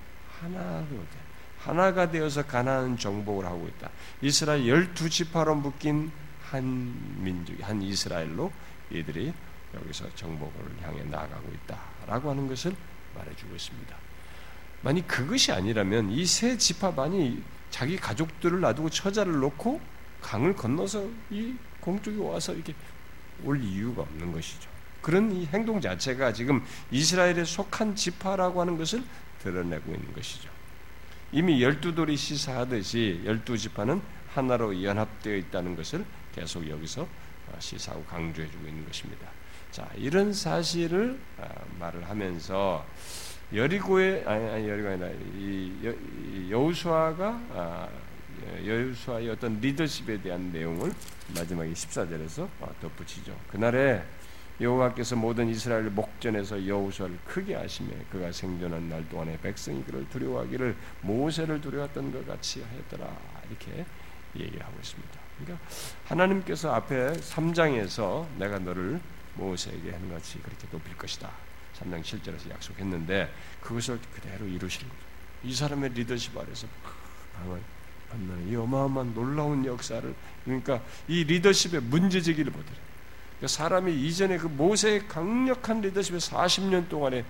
하나로 돼 하나가 되어서 가나안 정복을 하고 있다. 이스라엘 열두 지파로 묶인 한 민족, 한 이스라엘로 이들이 여기서 정복을 향해 나아가고 있다라고 하는 것을 말해주고 있습니다. 만약 그것이 아니라면 이 세 지파만이 자기 가족들을 놔두고 처자를 놓고 강을 건너서 이 공쪽에 와서 이렇게 올 이유가 없는 것이죠. 그런 이 행동 자체가 지금 이스라엘에 속한 지파라고 하는 것을 드러내고 있는 것이죠. 이미 열두 돌이 시사하듯이 열두 지파는 하나로 연합되어 있다는 것을 계속 여기서 시사하고 강조해주고 있는 것입니다. 자, 이런 사실을 아, 말을 하면서 여리고의 아니, 아니 여리고가 아니라 이 여우수아가 아, 여유수와의 어떤 리더십에 대한 내용을 마지막에 14절에서 어, 덧붙이죠. 그날에 여호와께서 모든 이스라엘 목전에서 여호수아를 크게 하시며 그가 생존한 날 동안에 백성이 그를 두려워하기를 모세를 두려웠던 것 같이 하였더라 이렇게 얘기하고 있습니다. 그러니까 하나님께서 앞에 3장에서 내가 너를 모세에게 한 같이 그렇게 높일 것이다. 3장 7절에서 약속했는데 그것을 그대로 이루실 거죠. 이 사람의 리더십 아래서 강을 만나는 이 어마어마한 놀라운 역사를 그러니까 이 리더십의 문제제기를 보더라. 그러니까 사람이 이전에 그 모세의 강력한 리더십에 40년 동안에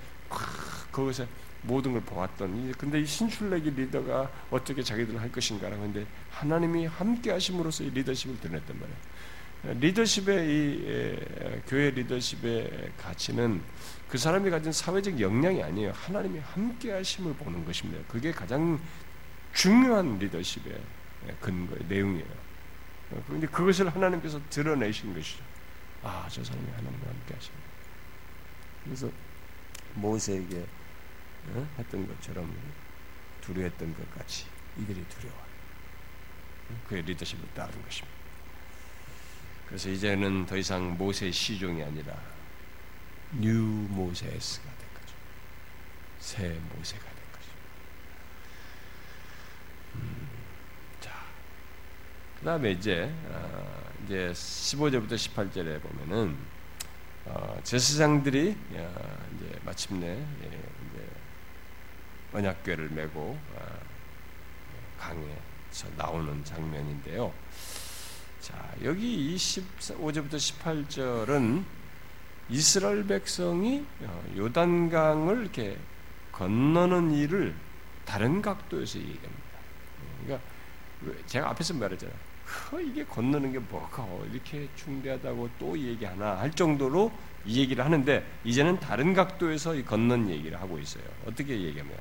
그것에 모든 걸 보았던 근데 이 신출내기 리더가 어떻게 자기들을 할 것인가라고 하는데 하나님이 함께 하심으로써 이 리더십을 드러냈단 말이에요. 리더십의 이 교회 리더십의 가치는 그 사람이 가진 사회적 역량이 아니에요. 하나님이 함께 하심을 보는 것입니다. 그게 가장 중요한 리더십의 예, 근거 내용이에요. 그런데 그것을 하나님께서 드러내신 것이죠. 아, 저 사람이 하나님과 함께 하십니다. 그래서 모세에게 어? 했던 것처럼 두려웠던 것 같이 이들이 두려워. 그의 리더십을 따른 것입니다. 그래서 이제는 더 이상 모세 시종이 아니라 New Moses가 된 거죠. 새 모세가 자, 그 다음에 이제 어, 이제 15절부터 18절에 보면은 어, 제사장들이 어, 이제 마침내 예, 이제 언약궤를 메고 어, 강에서 나오는 장면인데요. 자, 여기 25절부터 18절은 이스라엘 백성이 어, 요단강을 이렇게 건너는 일을 다른 각도에서 얘기합니다. 그러니까 제가 앞에서 말했잖아요. 이게 건너는 게 뭐가 이렇게 중대하다고 또 얘기하나 할 정도로 이 얘기를 하는데 이제는 다른 각도에서 이 건넌 얘기를 하고 있어요. 어떻게 얘기하면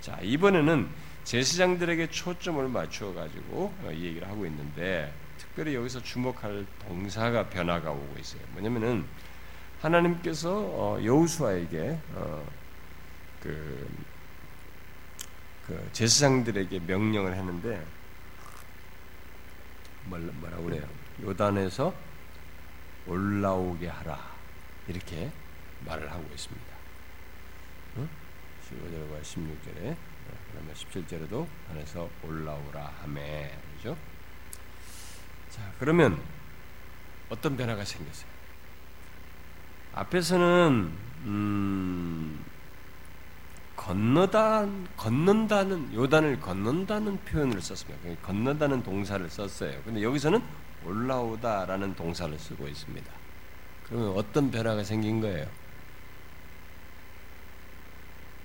자 이번에는 제사장들에게 초점을 맞추어 가지고 어, 이 얘기를 하고 있는데 특별히 여기서 주목할 동사가 변화가 오고 있어요. 뭐냐면은 하나님께서 어, 여우수아에게 어, 그, 그 제사장들에게 명령을 했는데 뭐라고 그래요? 요단에서 올라오게 하라 이렇게 말을 하고 있습니다. 15절과 16절에 그러면 17절에도 안에서 올라오라 하매 그죠? 자, 그러면 어떤 변화가 생겼어요? 앞에서는 음, 건너다 건넌다는 요단을 건넌다는 표현을 썼습니다. 건넌다는 동사를 썼어요. 근데 여기서는 올라오다라는 동사를 쓰고 있습니다. 그러면 어떤 변화가 생긴 거예요?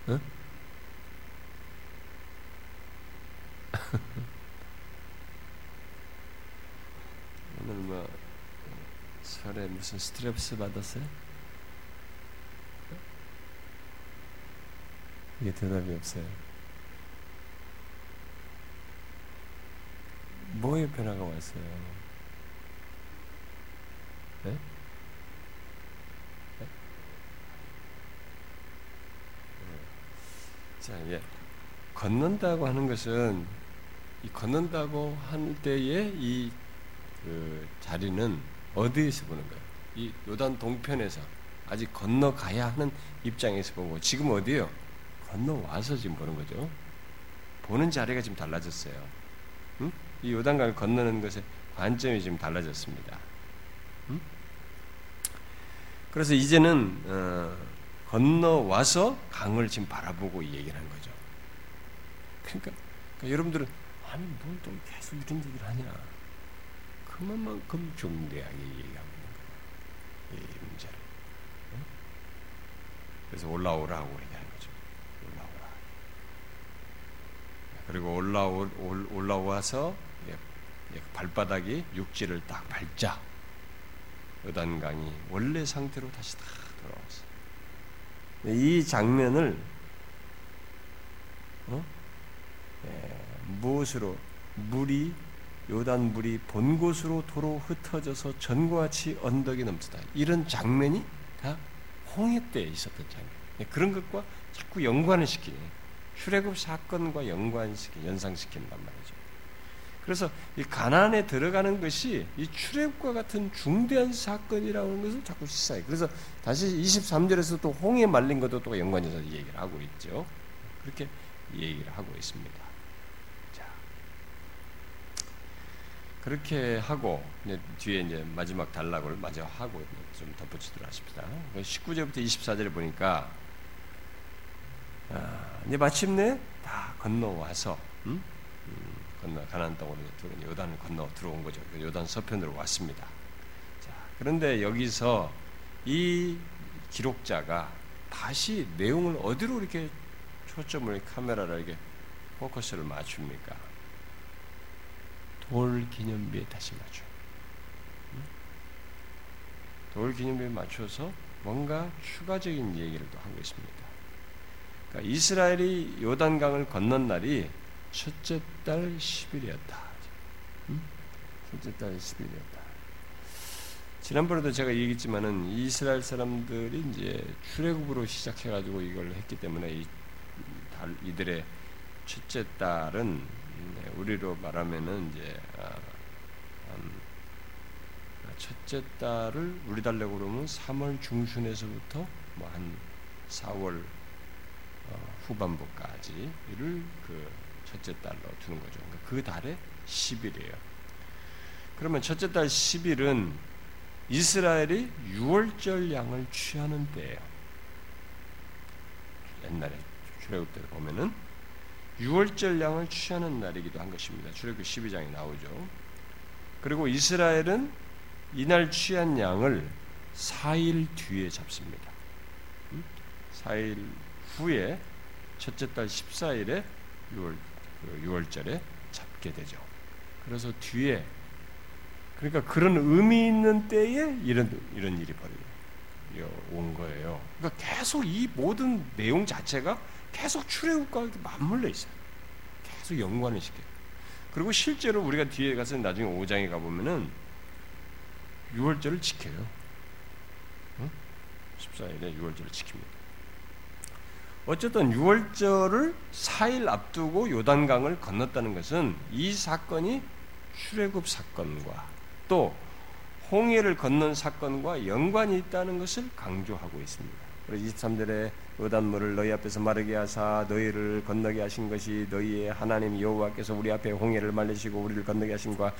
어? 오늘 뭐 설에 무슨 스트레스 받았어요? 이게 대답이 없어요. 뭐에 변화가 왔어요? 네? 네? 자, 예. 건넌다고 하는 것은 이 건넌다고 할 때에 이그 자리는 어디에서 보는 거예요? 이 요단 동편에서 아직 건너가야 하는 입장에서 보고 지금 어디요? 건너와서 지금 보는 거죠. 보는 자리가 지금 달라졌어요. 응? 이 요단강을 건너는 것의 관점이 지금 달라졌습니다. 응? 그래서 이제는 어, 건너와서 강을 지금 바라보고 얘기를 한 거죠. 그러니까, 그러니까 여러분들은 아니 뭘또 계속 이런 얘기를 하냐? 그만큼 중대하게 얘기하고 있는 거예요. 이 문제를. 그래서 올라오라고 얘기하는. 올라오라. 그리고 올라오, 올라와서 발바닥이 육지를 딱 밟자. 요단강이 원래 상태로 다시 다 돌아왔어요. 이 장면을 어? 예, 무엇으로 물이 요단 물이 본 곳으로 도로 흩어져서 전과 같이 언덕이 넘치다. 이런 장면이 다 홍해 때 있었던 장면. 예, 그런 것과 자꾸 연관을 시키는 출애굽 사건과 연관시키 연상시킨단 말이죠. 그래서 이 가난에 들어가는 것이 이 출애굽과 같은 중대한 사건이라는 것을 자꾸 시사해. 그래서 다시 23절에서 또 홍해 말린 것도 또 연관해서 얘기를 하고 있죠. 그렇게 얘기를 하고 있습니다. 그렇게 하고 이제 뒤에 이제 마지막 단락을 마저 하고 좀 덧붙이도록 하십니다. 19절부터 24절에 보니까 아, 이제 마침내 다 건너와서 음? 음, 건너 가나안 땅으로 요단을 건너 들어온 거죠. 그 요단 서편으로 왔습니다. 자, 그런데 여기서 이 기록자가 다시 내용을 어디로 이렇게 초점을 카메라를 이렇게 포커스를 맞춥니까? 돌 기념비에 다시 맞춰. 돌 기념비에 맞춰서 뭔가 추가적인 얘기를 또 하고 있습니다. 그러니까 이스라엘이 요단강을 건넌 날이 첫째 달 10일이었다. 응? 첫째 달 10일이었다. 지난번에도 제가 얘기했지만은 이스라엘 사람들이 이제 출애굽으로 시작해가지고 이걸 했기 때문에 이 달, 이들의 첫째 달은 네, 우리로 말하면은 이제 아, 첫째 달을 우리 달로 그러면 3월 중순에서부터 뭐 한 4월 어, 후반부까지를 그 첫째 달로 두는 거죠. 그러니까 그 달에 10일이에요. 그러면 첫째 달 10일은 이스라엘이 6월절 양을 취하는 때예요. 옛날에 출애굽 때 보면은 6월절 양을 취하는 날이기도 한 것입니다. 출애굽 12장에 나오죠. 그리고 이스라엘은 이날 취한 양을 4일 뒤에 잡습니다. 4일 후에 첫째 달 14일에 6월, 6월절에 그 잡게 되죠. 그래서 뒤에 그러니까 그런 의미 있는 때에 이런 이런 일이 벌어요. 온 거예요. 그러니까 계속 이 모든 내용 자체가 계속 출애굽과 맞물려 있어요. 계속 연관을 시켜요. 그리고 실제로 우리가 뒤에 가서 나중에 5장에 가 보면은 6월절을 지켜요. 응? 14일에 6월절을 지킵니다. 어쨌든 6월절을 4일 앞두고 요단강을 건넜다는 것은 이 사건이 출애굽 사건과 또 홍해를 건넌 사건과 연관이 있다는 것을 강조하고 있습니다. 23절에 요단물을 너희 앞에서 마르게 하사 너희를 건너게 하신 것이 너희의 하나님 여호와께서 우리 앞에 홍해를 말리시고 우리를 건너게 하신과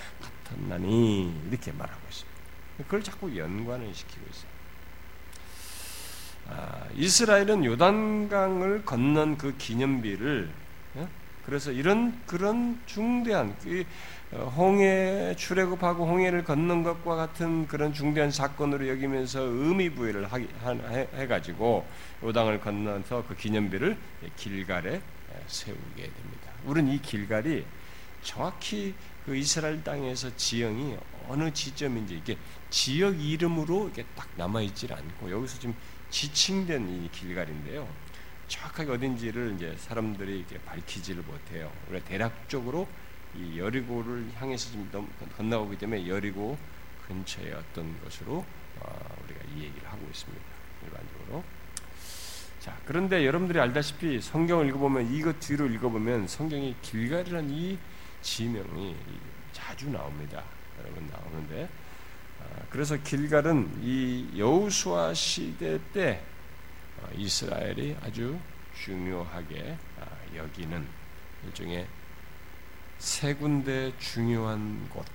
같았나니 이렇게 말하고 있습니다. 그걸 자꾸 연관을 시키고 있어요. 아, 이스라엘은 요단강을 건넌 그 기념비를 예? 그래서 이런 그런 중대한 그 어, 홍해 출애굽하고 홍해를 건넌 것과 같은 그런 중대한 사건으로 여기면서 의미 부여를 해 가지고 요당을 건너서 그 기념비를 길갈에 세우게 됩니다. 우리는 이 길갈이 정확히 그 이스라엘 땅에서 지형이 어느 지점인지 이게 지역 이름으로 이게 딱 남아 있질 않고 여기서 지금 지칭된 이 길갈인데요. 정확하게 어딘지를 이제 사람들이 이렇게 밝히지를 못해요. 우리가 대략적으로 이 여리고를 향해서 좀 건너오기 때문에 여리고 근처의 어떤 것으로 어, 우리가 이 얘기를 하고 있습니다. 일반적으로. 자, 그런데 여러분들이 알다시피 성경을 읽어보면 이것 뒤로 읽어보면 성경이 길갈이라는 이 지명이 자주 나옵니다. 여러분 나오는데 아, 그래서 길갈은 이 여우수아 시대 때 어, 이스라엘이 아주 중요하게 아, 여기는 일종의 세 군데 중요한 곳,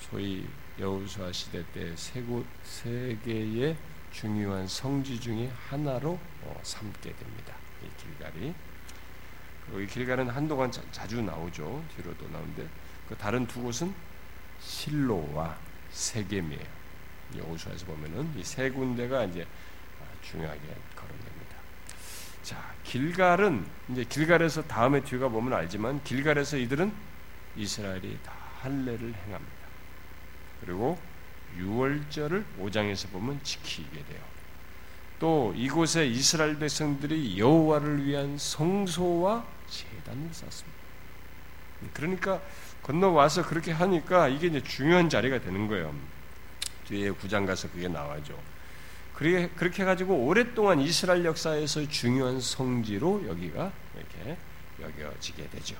소위 여우수아 시대 때세 개의 중요한 성지 중의 하나로 어, 삼게 됩니다. 이 길갈이. 이 길갈은 한동안 자, 주 나오죠. 뒤로도 나오는데 그 다른 두 곳은 실로와 세겜이에요. 여호수아에서 보면은 이 세 군데가 이제 중요하게 거론됩니다. 자, 길갈은 이제 길갈에서 다음에 뒤가 보면 알지만 길갈에서 이들은 이스라엘이 다 할례를 행합니다. 그리고 6월절을 5장에서 보면 지키게 돼요. 또 이곳에 이스라엘 백성들이 여호와를 위한 성소와 제단을 쌓습니다. 그러니까 건너와서 그렇게 하니까 이게 이제 중요한 자리가 되는 거예요. 뒤에 구장 가서 그게 나와죠. 그렇게, 그렇게 해가지고 오랫동안 이스라엘 역사에서 중요한 성지로 여기가 이렇게 여겨지게 되죠.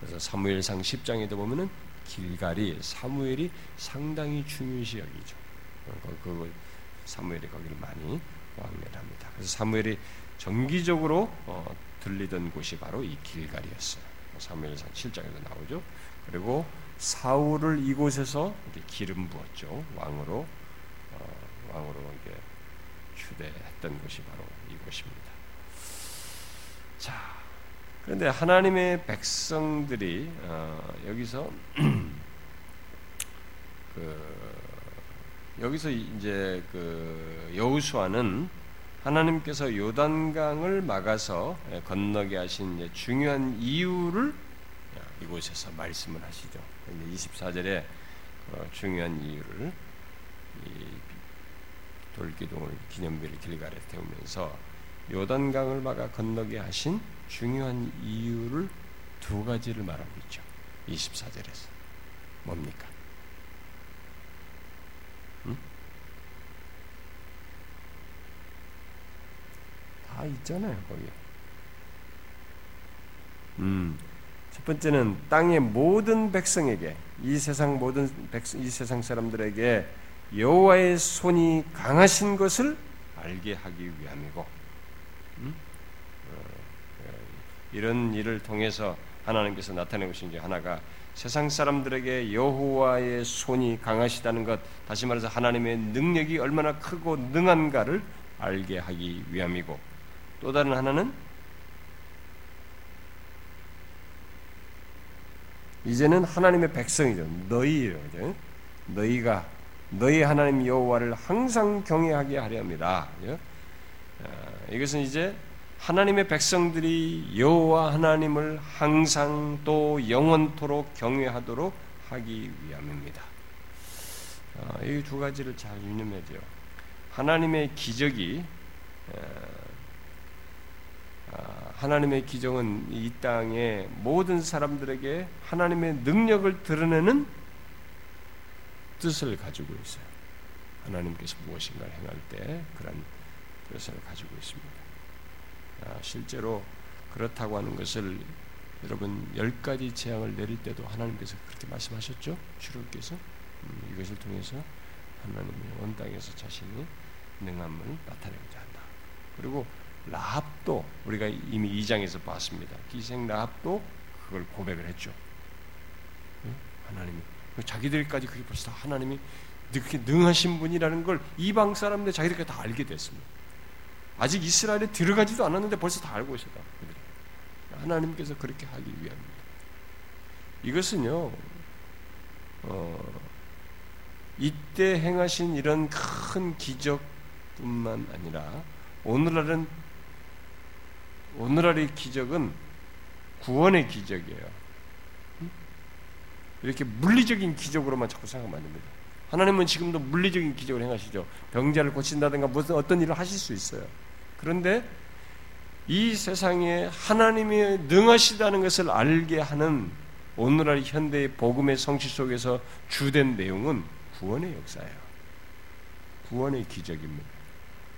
그래서 사무엘상 10장에도 보면은 길갈이 사무엘이 상당히 중요시 여기죠. 그, 그 사무엘이 거기를 많이 왕래합니다. 그래서 사무엘이 정기적으로 어, 들리던 곳이 바로 이 길갈이었어요. 사무엘상 7장에도 나오죠. 그리고 사울을 이곳에서 기름 부었죠. 왕으로 어, 왕으로 이게 추대했던 곳이 바로 이곳입니다. 자, 그런데 하나님의 백성들이 어, 여기서 그 여기서 이제 그 여우수아는 하나님께서 요단강을 막아서 건너게 하신 중요한 이유를 이곳에서 말씀을 하시죠. 24절에 어, 중요한 이유를 돌기둥을 기념비를 길가에 태우면서 요단강을 막아 건너게 하신 중요한 이유를 두 가지를 말하고 있죠. 24절에서. 뭡니까? 응? 다 있잖아요, 거기. 음. 첫 번째는 땅의 모든 백성에게 이 세상 모든 백성, 이 세상 사람들에게 여호와의 손이 강하신 것을 알게 하기 위함이고 음? 어, 어, 이런 일을 통해서 하나님께서 나타내고 계신 게 하나가 세상 사람들에게 여호와의 손이 강하시다는 것, 다시 말해서 하나님의 능력이 얼마나 크고 능한가를 알게 하기 위함이고, 또 다른 하나는 이제는 하나님의 백성이죠. 너희예요. 너희가 너희 하나님 여호와를 항상 경외하게 하려 합니다. 아, 이것은 이제 하나님의 백성들이 여호와 하나님을 항상 또 영원토록 경외하도록 하기 위함입니다. 아, 이두 가지를 잘 유념해야 돼요. 하나님의 기적이 아, 하나님의 기적은 이 땅의 모든 사람들에게 하나님의 능력을 드러내는 뜻을 가지고 있어요. 하나님께서 무엇인가를 행할 때 그런 뜻을 가지고 있습니다. 아, 실제로 그렇다고 하는 것을 여러분 열 가지 재앙을 내릴 때도 하나님께서 그렇게 말씀하셨죠. 주로께서 음, 이것을 통해서 하나님이 온 땅에서 자신이 능함을 나타내고자 한다. 그리고 라합도 우리가 이미 2장에서 봤습니다. 기생 라합도 그걸 고백을 했죠. 하나님이 자기들까지 그게 벌써 하나님이 그렇게 능하신 분이라는 걸 이방 사람들 자기들까지 다 알게 됐습니다. 아직 이스라엘에 들어가지도 않았는데 벌써 다 알고 있었다. 하나님께서 그렇게 하기 위함입니다. 이것은요, 어, 이때 행하신 이런 큰 기적뿐만 아니라 오늘날은 오늘날의 기적은 구원의 기적이에요. 이렇게 물리적인 기적으로만 자꾸 생각하면 안 됩니다. 하나님은 지금도 물리적인 기적을 행하시죠. 병자를 고친다든가 무슨 어떤 일을 하실 수 있어요. 그런데 이 세상에 하나님이 능하시다는 것을 알게 하는 오늘날 현대의 복음의 성취 속에서 주된 내용은 구원의 역사예요. 구원의 기적입니다.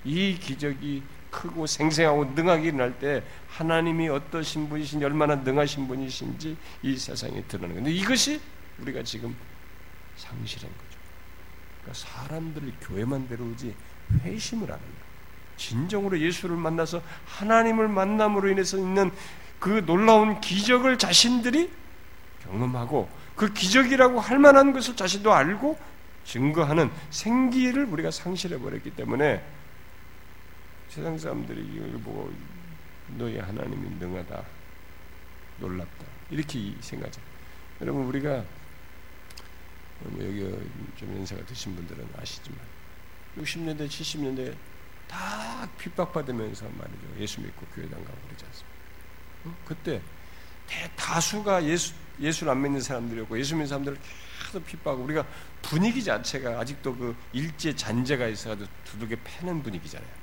이 기적이 크고 생생하고 능하게 일어날 때 하나님이 어떠신 분이신지 얼마나 능하신 분이신지 이 세상에 드러나는 건데 이것이 우리가 지금 상실한 거죠. 그러니까 사람들이 교회만 데려오지 회심을 안 합니다. 진정으로 예수를 만나서 하나님을 만남으로 인해서 있는 그 놀라운 기적을 자신들이 경험하고 그 기적이라고 할 만한 것을 자신도 알고 증거하는 생기를 우리가 상실해 버렸기 때문에 세상 사람들이 이걸 보고 너희 하나님이 능하다, 놀랍다 이렇게 생각하죠. 여러분 우리가 뭐 여기 좀 연세가 드신 분들은 아시지만 60년대, 70년대 다 핍박받으면서 말이죠. 예수 믿고 교회당 가고 그러지 않습니까? 어? 그때 대다수가 예수, 예수를 안 믿는 사람들이었고 예수 믿는 사람들을 계속 핍박하고 우리가 분위기 자체가 아직도 그 일제 잔재가 있어가지고 두들겨 패는 분위기잖아요.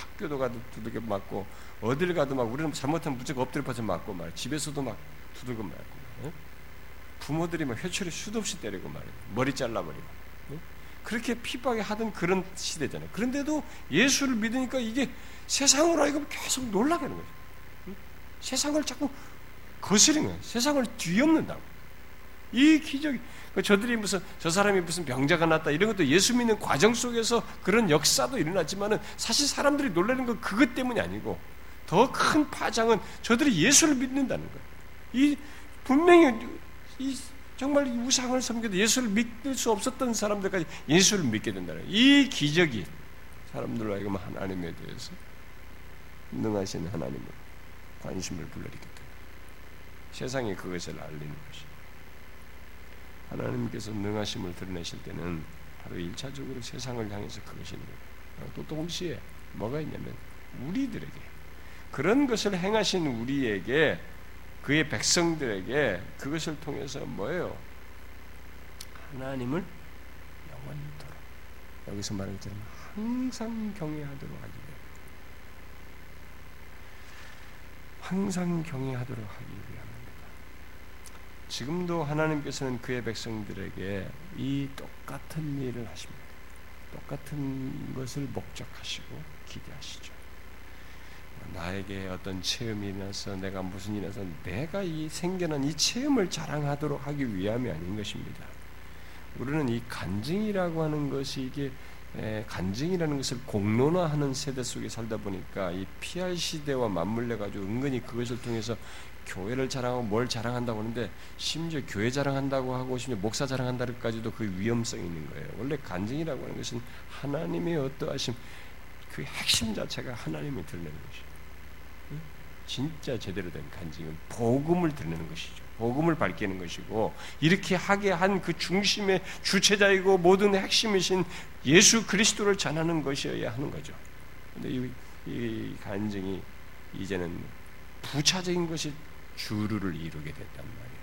어? 학교도 가도 두들겨 맞고 어딜 가도 막 우리는 잘못하면 무조건 엎드려 퍼져 맞고 말 집에서도 막 두들겨 맞고 어? 부모들이 막 회초리 수도 없이 때리고 말이에요. 머리 잘라버리고 그렇게 핍박에 하던 그런 시대잖아요. 그런데도 예수를 믿으니까 이게 세상으로 하여금 계속 놀라게 하는 거죠. 세상을 자꾸 거스르는 거예요. 세상을 뒤엎는다고. 이 기적이 그 저들이 무슨 저 사람이 무슨 병자가 났다 이런 것도 예수 믿는 과정 속에서 그런 역사도 일어났지만은 사실 사람들이 놀라는 건 그것 때문이 아니고 더 큰 파장은 저들이 예수를 믿는다는 거예요. 이 분명히 이 정말 우상을 섬겨도 예수를 믿을 수 없었던 사람들까지 예수를 믿게 된다는 이 기적이 사람들로 하여금 하나님에 대해서 능하신 하나님을 관심을 불러일으켰다. 세상에 그것을 알리는. 하나님께서 능하심을 드러내실 때는 바로 일차적으로 세상을 향해서 그것이 있는 거예요. 또 동시에 뭐가 있냐면 우리들에게 그런 것을 행하신 우리에게 그의 백성들에게 그것을 통해서 뭐예요? 하나님을 영원토록 여기서 말한 것처럼 항상 경외하도록 하기 위해 항상 경외하도록 하기 위함입니다. 지금도 하나님께서는 그의 백성들에게 이 똑같은 일을 하십니다. 똑같은 것을 목적하시고 기대하시죠. 나에게 어떤 체험이 나서 내가 무슨 일이 나서 내가 이 생겨난 이 체험을 자랑하도록 하기 위함이 아닌 것입니다. 우리는 이 간증이라고 하는 것이 이게 간증이라는 것을 공론화하는 세대 속에 살다 보니까 이 PR 시대와 맞물려 가지고 은근히 그것을 통해서 교회를 자랑하고 뭘 자랑한다고 하는데 심지어 교회 자랑한다고 하고 심지어 목사 자랑한다까지도 그 위험성이 있는 거예요. 원래 간증이라고 하는 것은 하나님의 어떠하심 그 핵심 자체가 하나님이 드러내는 것이죠. 진짜 제대로 된 간증은 복음을 드러내는 것이죠. 복음을 밝히는 것이고 이렇게 하게 한 그 중심의 주체자이고 모든 핵심이신 예수 그리스도를 전하는 것이어야 하는 거죠. 근데 이, 이 간증이 이제는 부차적인 것이 주류를 이루게 됐단 말이에요.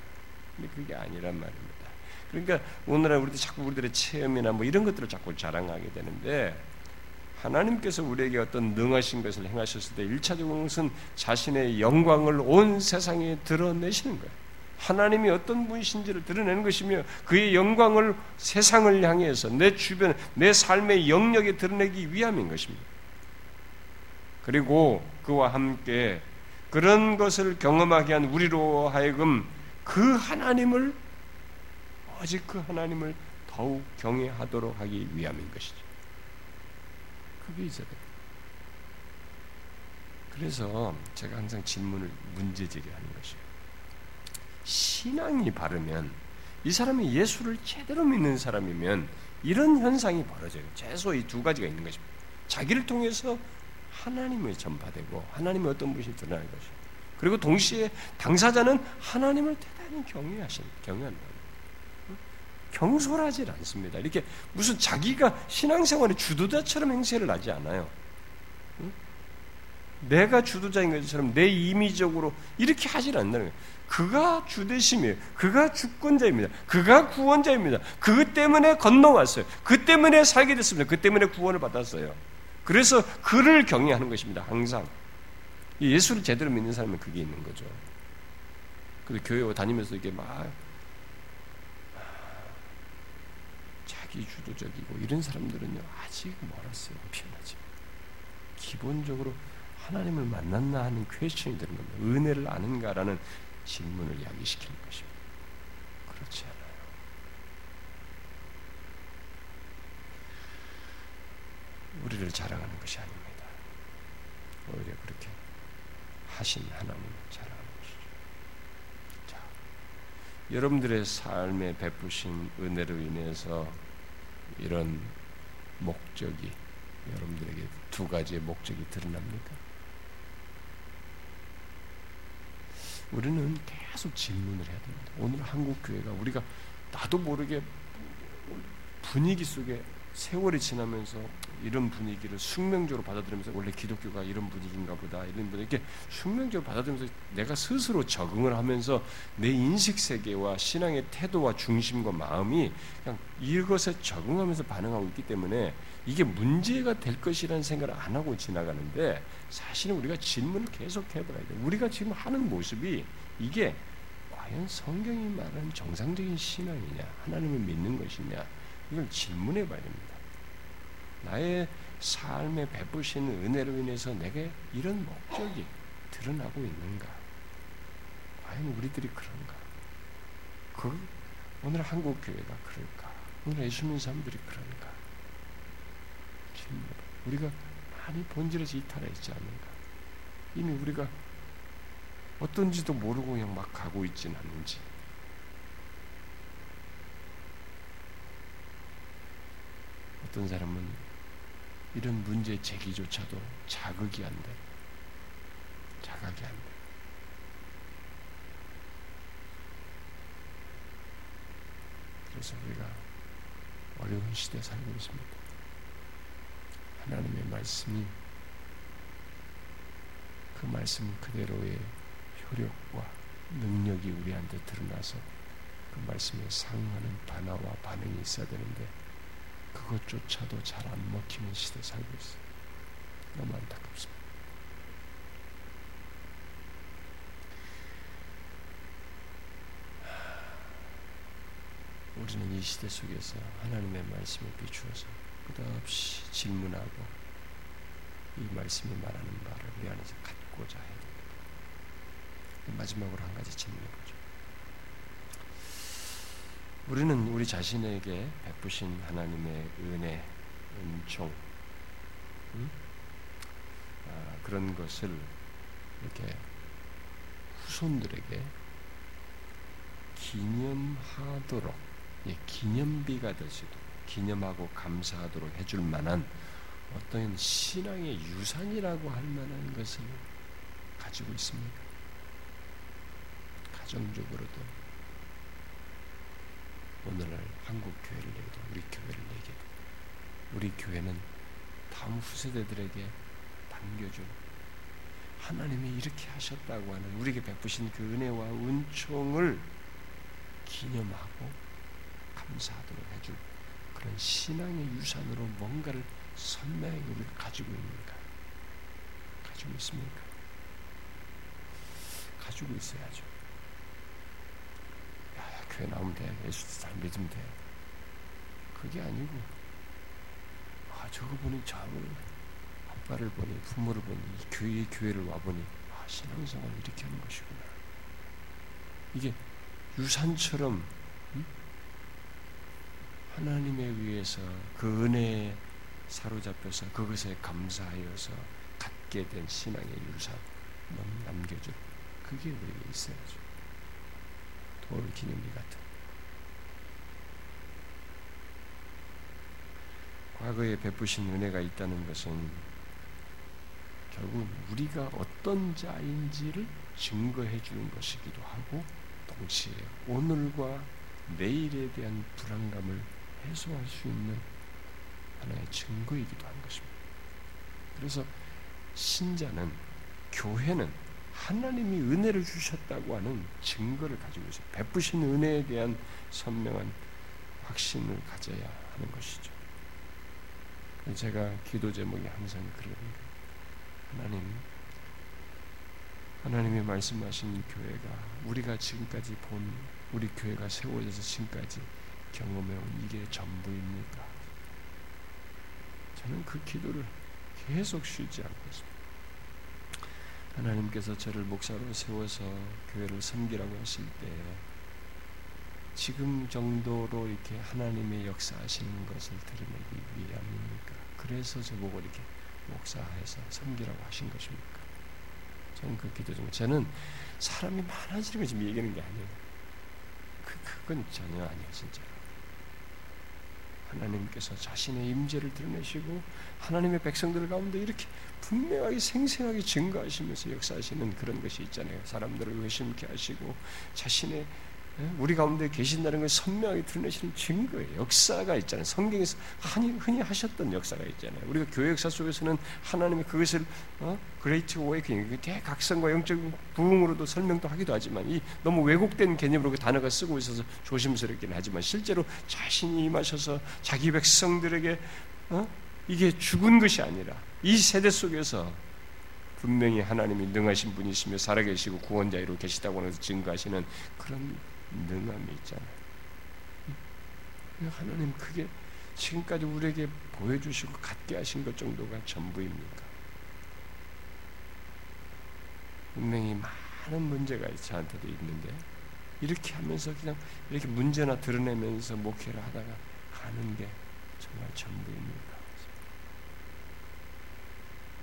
근데 그게 아니란 말입니다. 그러니까 오늘날 우리들 자꾸 우리들의 체험이나 뭐 이런 것들을 자꾸 자랑하게 되는데 하나님께서 우리에게 어떤 능하신 것을 행하셨을 때 일차적인 것은 자신의 영광을 온 세상에 드러내시는 거예요. 하나님이 어떤 분이신지를 드러내는 것이며 그의 영광을 세상을 향해서 내 주변, 내 삶의 영역에 드러내기 위함인 것입니다. 그리고 그와 함께 그런 것을 경험하게 한 우리로 하여금 그 하나님을 오직 그 하나님을 더욱 경외하도록 하기 위함인 것이죠. 그게 돼요. 그래서 제가 항상 질문을 문제 제기하는 것이에요. 신앙이 바르면 이 사람이 예수를 제대로 믿는 사람이면 이런 현상이 벌어져요. 최소 이 두 가지가 있는 것입니다. 자기를 통해서 하나님을 전파되고 하나님의 어떤 분이 드러나는 것이 그리고 동시에 당사자는 하나님을 대단히 경외하신 경외한다. 경솔하지 않습니다. 이렇게 무슨 자기가 신앙생활의 주도자처럼 행세를 하지 않아요. 내가 주도자인 것처럼 내 임의적으로 이렇게 하질 않는 거예요. 그가 주대심이에요. 그가 주권자입니다. 그가 구원자입니다. 그 때문에 건너왔어요. 그 때문에 살게 됐습니다. 그 때문에 구원을 받았어요. 그래서 그를 경외하는 것입니다. 항상. 예수를 제대로 믿는 사람은 그게 있는 거죠. 그래서 교회 다니면서 이게 막 자기 주도적이고 이런 사람들은요 아직 멀었어요. 피어나지. 기본적으로 하나님을 만났나 하는 퀘션이 되는 겁니다. 은혜를 아는가라는 질문을 야기시키는 것입니다. 그렇지 않아요. 우리를 자랑하는 것이 아닙니다. 오히려 그렇게 하신 하나님을 자랑하는 것이죠. 자, 여러분들의 삶에 베푸신 은혜로 인해서 이런 목적이 여러분들에게 두 가지의 목적이 드러납니까? 우리는 계속 질문을 해야 됩니다. 오늘 한국 교회가 우리가 나도 모르게 분위기 속에 세월이 지나면서 이런 분위기를 숙명적으로 받아들이면서 원래 기독교가 이런 분위기인가 보다 이런 분위기 이렇게 숙명적으로 받아들이면서 내가 스스로 적응을 하면서 내 인식 세계와 신앙의 태도와 중심과 마음이 그냥 이것에 적응하면서 반응하고 있기 때문에 이게 문제가 될 것이라는 생각을 안 하고 지나가는데 사실은 우리가 질문을 계속 해봐야 돼. 우리가 지금 하는 모습이 이게 과연 성경이 말하는 정상적인 신앙이냐, 하나님을 믿는 것이냐, 이걸 질문해 봐야 됩니다. 나의 삶에 베푸신 은혜로 인해서 내게 이런 목적이 드러나고 있는가? 과연 우리들이 그런가? 그 오늘 한국 교회가 그럴까? 오늘 예수님 사람들이 그런가? 우리가 많이 본질에서 이탈해 있지 않는가? 이미 우리가 어떤지도 모르고 그냥 막 가고 있진 않는지. 어떤 사람은 이런 문제 제기조차도 자극이 안 돼. 자각이 안 돼. 그래서 우리가 어려운 시대에 살고 있습니다. 하나님의 말씀이 그 말씀 그대로의 효력과 능력이 우리한테 드러나서 그 말씀에 상응하는 반화와 반응이 있어야 되는데 그것조차도 잘 안 먹히는 시대에 살고 있어요. 너무 안타깝습니다. 우리는 이 시대 속에서 하나님의 말씀을 비추어서 끝없이 질문하고 이 말씀이 말하는 바를 우리 안에서 갖고자 해야 됩니다. 마지막으로 한 가지 질문해 보죠. 우리는 우리 자신에게 베푸신 하나님의 은혜, 은총, 음? 아, 그런 것을 이렇게 후손들에게 기념하도록 예, 기념비가 될 수 있도록 기념하고 감사하도록 해줄 만한 어떤 신앙의 유산이라고 할 만한 것을 가지고 있습니까? 가정적으로도 오늘날 한국 교회를 얘기도 우리 교회를 얘기해도 우리 교회는 다음 후세대들에게 남겨준 하나님이 이렇게 하셨다고 하는 우리에게 베푸신 그 은혜와 은총을 기념하고 감사하도록 해줄 그런 신앙의 유산으로 뭔가를 선명하게 우리가 가지고 있는가? 가지고 있습니까? 가지고 있어야죠. 교회 나오면 돼. 예수 잘 믿으면 돼. 그게 아니고, 아, 저거 보니 저를, 아빠를 보니, 부모를 보니, 이 교회, 교회를 와보니, 아, 신앙생활 이렇게 하는 것이구나. 이게 유산처럼, 응? 하나님에 의해서 그 은혜에 사로잡혀서 그것에 감사하여서 갖게 된 신앙의 유산 남겨줄 그게 우리에게 있어야죠. 돌 기념비 같은. 과거에 베푸신 은혜가 있다는 것은 결국 우리가 어떤 자인지를 증거해 주는 것이기도 하고 동시에 오늘과 내일에 대한 불안감을 해소할 수 있는 하나의 증거이기도 한 것입니다. 그래서 신자는 교회는 하나님이 은혜를 주셨다고 하는 증거를 가지고 있어요. 베푸신 은혜에 대한 선명한 확신을 가져야 하는 것이죠. 제가 기도 제목이 항상 그럽니다. 하나님, 하나님의 말씀하신 교회가 우리가 지금까지 본 우리 교회가 세워져서 지금까지 경험해온 이게 전부입니까? 저는 그 기도를 계속 쉬지 않고 있습니다. 하나님께서 저를 목사로 세워서 교회를 섬기라고 하실 때 지금 정도로 이렇게 하나님의 역사하시는 것을 드러내기 위함입니까? 그래서 저보고 이렇게 목사해서 섬기라고 하신 것입니까? 저는 그 기도 중 저는 사람이 많아지는 걸 지금 얘기하는 게 아니에요. 그, 그건 전혀 아니에요, 진짜. 하나님께서 자신의 임재를 드러내시고 하나님의 백성들 가운데 이렇게 분명하게 생생하게 증거하시면서 역사하시는 그런 것이 있잖아요. 사람들을 의심케 하시고 자신의 예? 우리 가운데 계신다는 걸 선명하게 드러내시는 증거예요. 역사가 있잖아요. 성경에서 흔히, 흔히 하셨던 역사가 있잖아요. 우리가 교회 역사 속에서는 하나님이 그것을 어? Great Awakening 대각성과 영적 부흥으로도 설명도 하기도 하지만 이 너무 왜곡된 개념으로 그 단어가 쓰고 있어서 조심스럽긴 하지만 실제로 자신이 임하셔서 자기 백성들에게 어? 이게 죽은 것이 아니라 이 세대 속에서 분명히 하나님이 능하신 분이시며 살아계시고 구원자로 계시다고 해서 증거하시는 그런 능함이 있잖아요. 하나님 그게 지금까지 우리에게 보여주시고 갖게 하신 것 정도가 전부입니까? 분명히 많은 문제가 저한테도 있는데 이렇게 하면서 그냥 이렇게 문제나 드러내면서 목회를 하다가 가는 게 정말 전부입니까?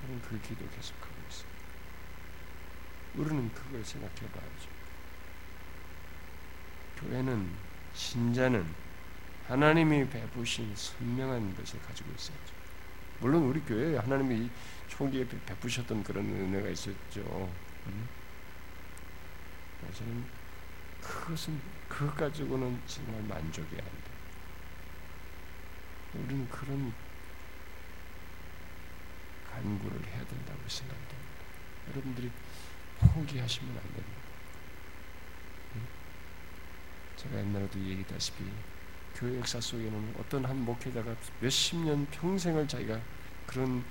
저는 그 기도 계속하고 있어요. 우리는 그걸 생각해 봐야죠. 교회는 신자는 하나님이 베푸신 선명한 것을 가지고 있어야죠. 물론 우리 교회에 하나님이 초기에 베푸셨던 그런 은혜가 있었죠. 음? 저는 그것은 그것 가지고는 정말 만족이 안 돼. 우리는 그런 간구를 해야 된다고 생각됩니다. 여러분들이 포기하시면 안 됩니다. 제가 옛날에도 얘기했다시피 교회 역사 속에는 어떤 한 목회자가 몇십 년 평생을 자기가 그런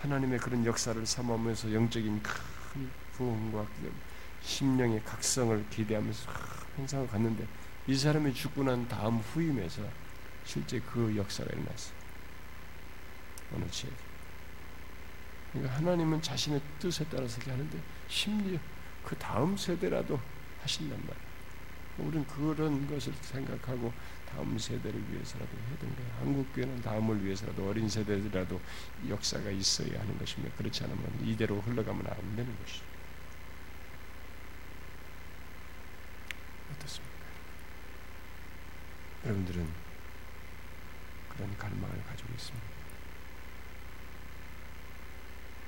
하나님의 그런 역사를 삼으면서 영적인 큰 부흥과 심령의 각성을 기대하면서 행상을 갔는데 이 사람이 죽고 난 다음 후임에서 실제 그 역사가 일어났어요. 어느 지역. 그러니까 하나님은 자신의 뜻에 따라서 이렇게 하는데 심지어 그 다음 세대라도 하신단 말이에요. 우리는 그런 것을 생각하고 다음 세대를 위해서라도 해야 되는 거예요. 한국 교회는 다음을 위해서라도 어린 세대라도 역사가 있어야 하는 것입니다. 그렇지 않으면 이대로 흘러가면 안 되는 것이죠. 어떻습니까? 여러분들은 그런 갈망을 가지고 있습니다.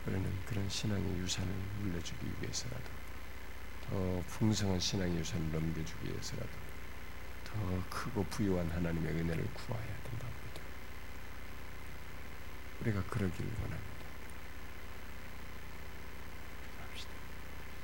우리는 그런 신앙의 유산을 물려주기 위해서라도 더 풍성한 신앙의 유산을 넘겨주기 위해서라도 더 크고 부유한 하나님의 은혜를 구해야 된다고 합니다. 우리가 그러기를 원합니다.